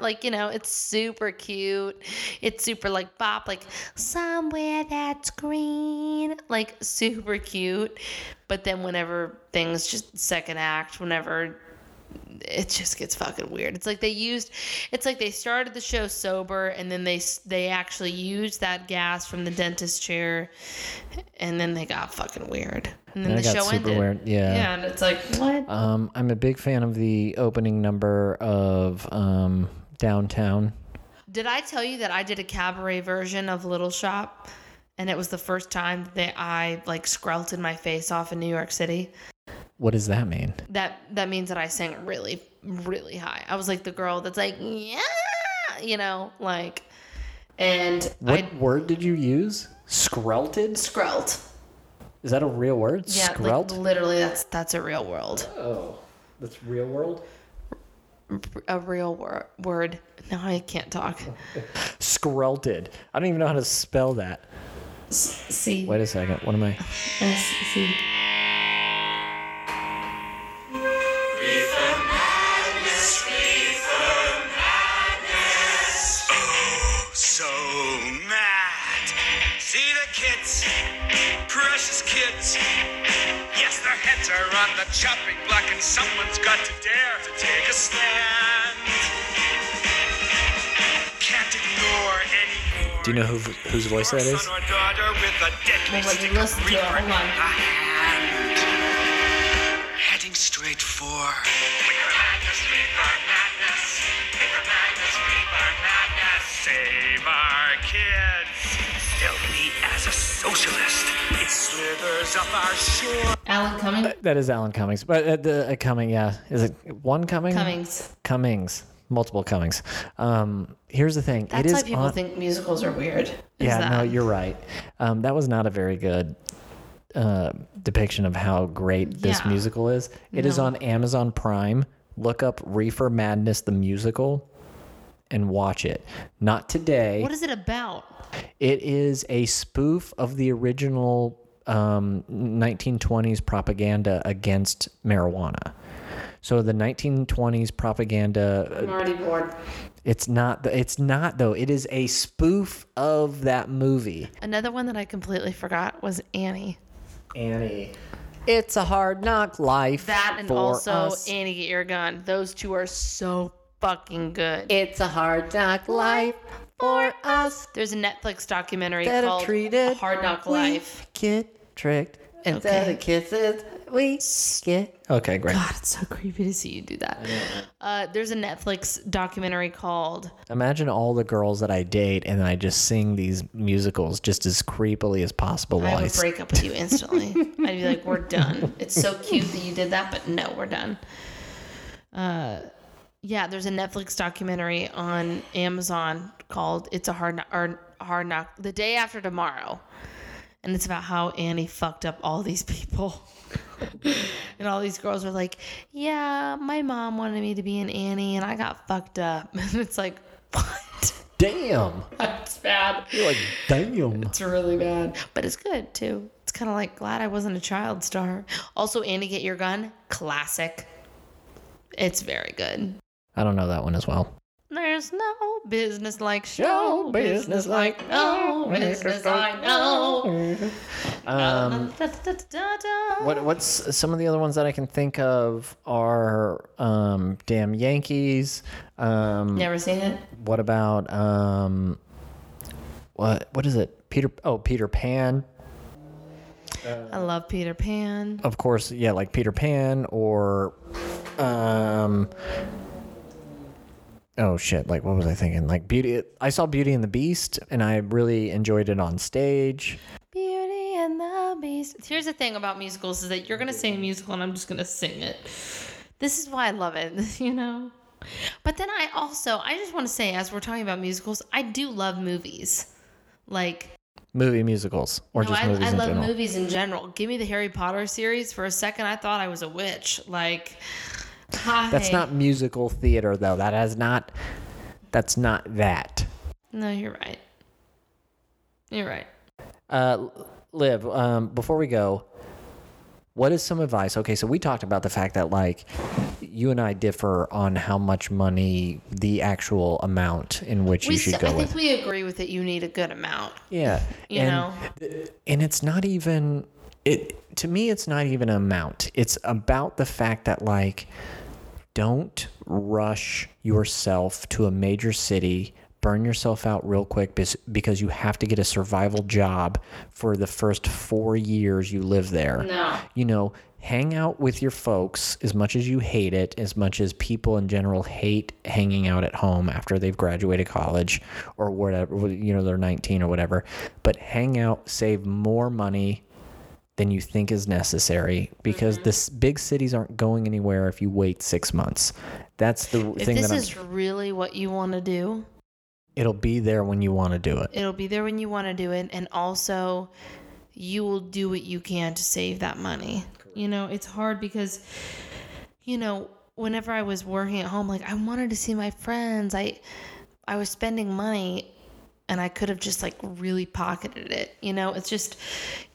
like you know, it's super cute. It's super like bop, like somewhere that's green, like super cute. But then whenever things just second act, whenever it just gets fucking weird. It's like they used, it's like they started the show sober, and then they they actually used that gas from the dentist chair, and then they got fucking weird, and then That the got show super ended. weird, yeah. yeah, and it's like what? Um, I'm a big fan of the opening number of um, Downtown. Did I tell you that I did a cabaret version of Little Shop, and it was the first time that I like screlted my face off in New York City? What does that mean? That that means that I sang really really high. I was like the girl that's like yeah, you know, like, and What I word did you use? Screlted? screlt. Is that a real word? Yeah, Screlt? like literally, that's that's a real world, oh, that's real world. a real wor- word. No, I can't talk. Screlted. I don't even know how to spell that. C Wait a second. What am I? S C. Yes, their heads are on the chopping block, and someone's got to dare to take a stand. Can't ignore anymore. Do you know who, whose voice that is? Son or daughter with a Well, let me stick of listen to it. Hold on. Heading straight for. Save our kids. Still me as a socialist. Alan Cumming? That is Alan Cummings, but uh, the uh, Cumming, yeah, is it one Cumming? Cummings. Cummings, multiple Cummings. Um, here's the thing. That's it why people on- think musicals are weird. is Yeah, no, you're right. Um, that was not a very good uh, depiction of how great this Yeah. musical is. It is No. on Amazon Prime. Look up Reefer Madness the musical and watch it. Not today. What is it about? It is a spoof of the original um, 1920s propaganda against marijuana. So the 1920s propaganda. I'm already bored. It's not. th- It's not though. It is a spoof of that movie. Another one that I completely forgot was Annie. Annie. It's a hard knock life. That and for also us. Annie Get Your Gun. Those two are so fucking good. It's a hard knock life for us There's a Netflix documentary that called treated. Hard Knock Life. Get tricked instead Okay. of kisses. We get. Okay, great. God, it's so creepy to see you do that. Uh, there's a Netflix documentary called Imagine all the girls that I date and I just sing these musicals just as creepily as possible I while I would s- break up with you instantly. I'd be like, we're done. It's so cute that you did that, but no, we're done. Uh, yeah, there's a Netflix documentary on Amazon called "It's a Hard Knock" or "Hard Knock." The day after tomorrow, and it's about how Annie fucked up all these people. and all these girls are like, "Yeah, my mom wanted me to be an Annie, and I got fucked up." And it's like, what? Damn. That's bad. You're like, damn. It's really bad, but it's good too. It's kind of like glad I wasn't a child star. Also, Annie, get your gun, classic. It's very good. I don't know that one as well. There's no business like show business business like no business I know. Um, Da, da, da, da, da. what what's some of the other ones that I can think of are um, damn Yankees. Um, Never seen it. What about um, what what is it? Peter oh Peter Pan. I love Peter Pan. Of course, yeah, like Peter Pan or um Oh shit, like what was I thinking? Like Beauty I saw Beauty and the Beast and I really enjoyed it on stage. Beauty and the Beast. Here's the thing about musicals is that you're gonna sing a musical and I'm just gonna sing it. This is why I love it, you know. But then I also I just want to say, as we're talking about musicals, I do love movies. Like Movie musicals or no, just I, movies I in love general. movies in general. Give me the Harry Potter series. For a second, I thought I was a witch. Like, hi. That's not musical theater though. That has not that's not that. No, you're right. You're right. Uh, Liv, um, before we go, what is some advice? Okay, so we talked about the fact that like you and I differ on how much money the actual amount in which We you should s- go I think with. we agree with it. You need a good amount. Yeah, You and, know? and it's not even it to me. It's not even an amount. It's about the fact that like don't rush yourself to a major city. Burn yourself out real quick because you have to get a survival job for the first four years you live there. No. you know hang out with your folks as much as you hate it as much as people in general hate hanging out at home after they've graduated college or whatever you know they're 19 or whatever. But hang out save more money than you think is necessary because Mm-hmm. the big cities aren't going anywhere if you wait six months. That's the If thing this that I'm, is really what you want to do, it'll be there when you want to do it. it'll be there when you want to do it. And also, you will do what you can to save that money. You know, it's hard because, you know, whenever I was working at home, like I wanted to see my friends. I, I was spending money and I could have just like really pocketed it. You know, it's just,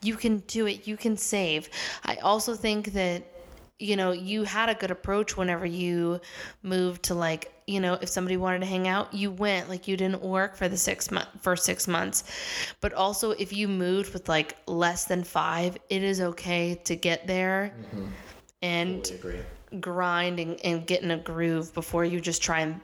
you can do it, you can save. I also think that, you know, you had a good approach whenever you moved to like, you know, if somebody wanted to hang out, you went. Like you didn't work for the six month first six months. But also if you moved with like less than five, it is okay to get there mm-hmm. and grind and, and get in a groove before you just try and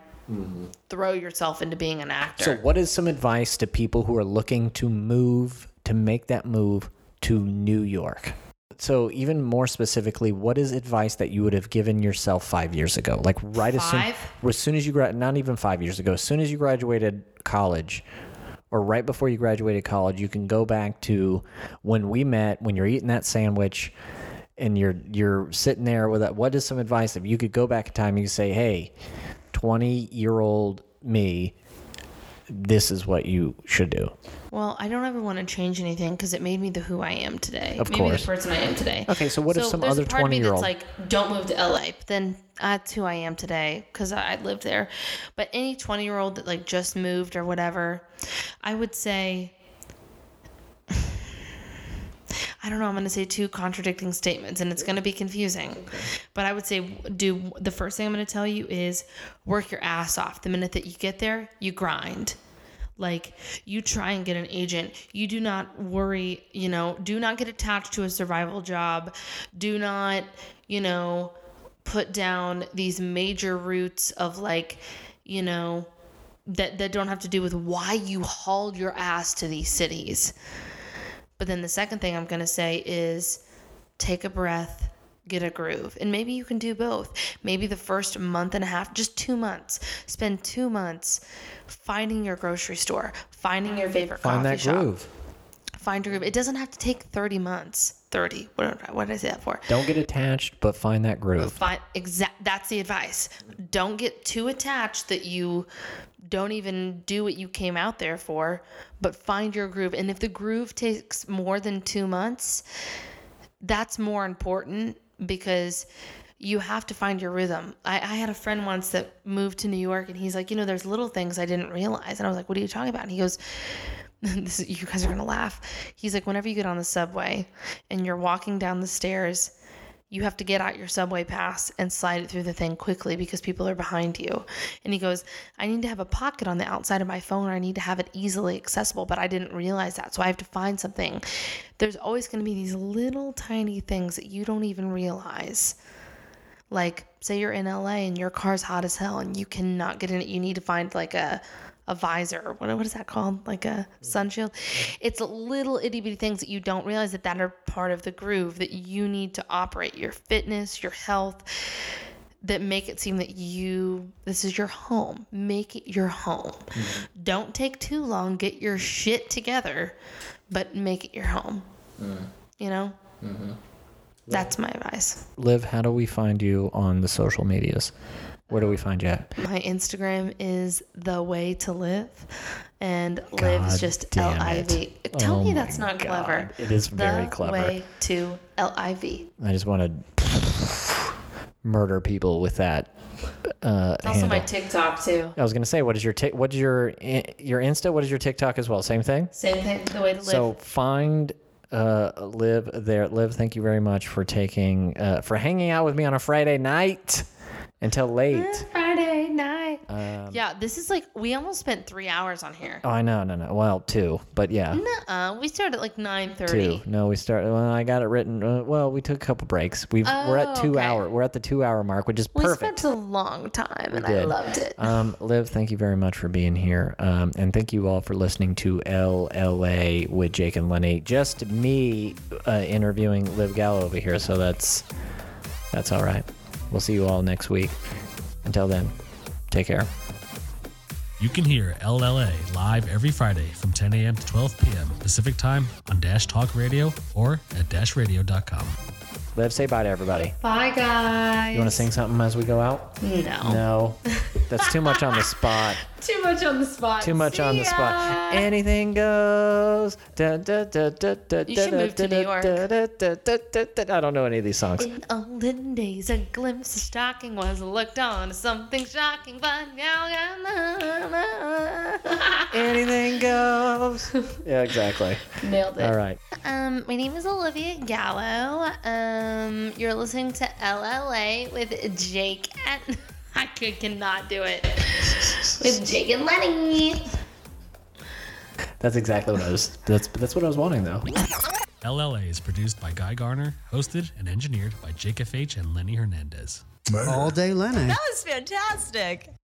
throw yourself into being an actor. So, what is some advice to people who are looking to move to make that move to New York? So, even more specifically, what is advice that you would have given yourself five years ago? Like right as soon, as soon as you grad, not even five years ago, as soon as you graduated college, or right before you graduated college, you can go back to when we met, when you're eating that sandwich and you're you're sitting there with that what is some advice if you could go back in time you say, Hey, twenty year old me, this is what you should do. Well, I don't ever want to change anything because it made me the who I am today. Of made me course. the person I am today. Okay, so what if some other a part of me 20-year-old that's like, don't move to LA. But then that's who I am today because I I lived there. But any 20 year old that like just moved or whatever, I would say. I don't know. I'm going to say two contradicting statements and it's going to be confusing. But I would say, do the first thing I'm going to tell you is work your ass off. The minute that you get there, you grind. Like, you try and get an agent. You do not worry, you know, do not get attached to a survival job. Do not, you know, put down these major roots of like, you know, that, that don't have to do with why you hauled your ass to these cities. But then the second thing I'm going to say is take a breath, get a groove. And maybe you can do both. Maybe the first month and a half, just two months, spend two months finding your grocery store, finding your favorite Find coffee that shop. groove. Find your groove. It doesn't have to take 30 months. 30. What did I, what did I say that for? Don't get attached, but find that groove. Find exact. That's the advice. Don't get too attached that you don't even do what you came out there for, but find your groove. And if the groove takes more than two months, that's more important because you have to find your rhythm. I, I had a friend once that moved to New York and he's like, you know, there's little things I didn't realize. And I was like, what are you talking about? And he goes, this is, you guys are gonna laugh. He's like, whenever you get on the subway and you're walking down the stairs, you have to get out your subway pass and slide it through the thing quickly because people are behind you. And he goes, I need to have a pocket on the outside of my phone or I need to have it easily accessible, but I didn't realize that. So I have to find something. There's always going to be these little tiny things that you don't even realize. Like, say you're in LA and your car's hot as hell and you cannot get in it. You need to find like a a visor what, what is that called? Like a sun shield. It's little itty bitty things that you don't realize that that are part of the groove that you need to operate your fitness, your health, that make it seem that you this is your home. Make it your home. Mm-hmm. Don't take too long. Get your shit together, but make it your home. Mm-hmm. You know. Mm-hmm. That's my advice. Liv, how do we find you on the social medias? Where do we find you at? My Instagram is the way to live, and live is just L I. V. Tell Oh me that's not clever. God, it is very the clever. way to L I V. I just want to murder people with that. Uh, It's also my. TikTok too. I was gonna say, what is your tic- what is your your Insta? What is your TikTok as well? Same thing. Same thing. The way to live. So find uh, Liv there. Liv, thank you very much for taking uh, for hanging out with me on a Friday night until late. Friday night. Um, yeah, this is like we almost spent three hours on here. Oh, I know, no, no. Well, two, but yeah, Nuh-uh. We started at like nine thirty. two. No, we started. Well, I got it written. Uh, well, we took a couple breaks. We've we're at Oh, two okay. hour. We're at the two hour mark, which is perfect. We perfect. spent a long time, and I did. loved it. Um, Liv, thank you very much for being here. Um, and thank you all for listening to LLA with Jake and Lenny. Just me uh, interviewing Liv Gallo over here, so that's that's all right. We'll see you all next week. Until then, take care. You can hear LLA live every Friday from 10 a.m. to 12 p.m. Pacific Time on Dash Talk Radio or at dashradio.com. Liv, say bye to everybody. Bye, guys. You want to sing something as we go out? No. No, that's too much on the spot. Too much on the spot. Too much on the See spot. Anything goes. Da, da, da, da, da, You should da, move to da, New York. da, da, da, da, da, da. I don't know any of these songs. In olden days, a glimpse of stocking was looked on as something shocking, but now, Anything goes. Yeah, exactly. nailed it. All right. Um, my name is Olivia Gallo. Um, you're listening to LLA with Jake and I could, cannot do it with Jake and Lenny. That's exactly what I was. That's that's what I was wanting though. LLA is produced by Guy Garner, hosted and engineered by Jake FH and Lenny Hernandez. All day Lenny. That was fantastic.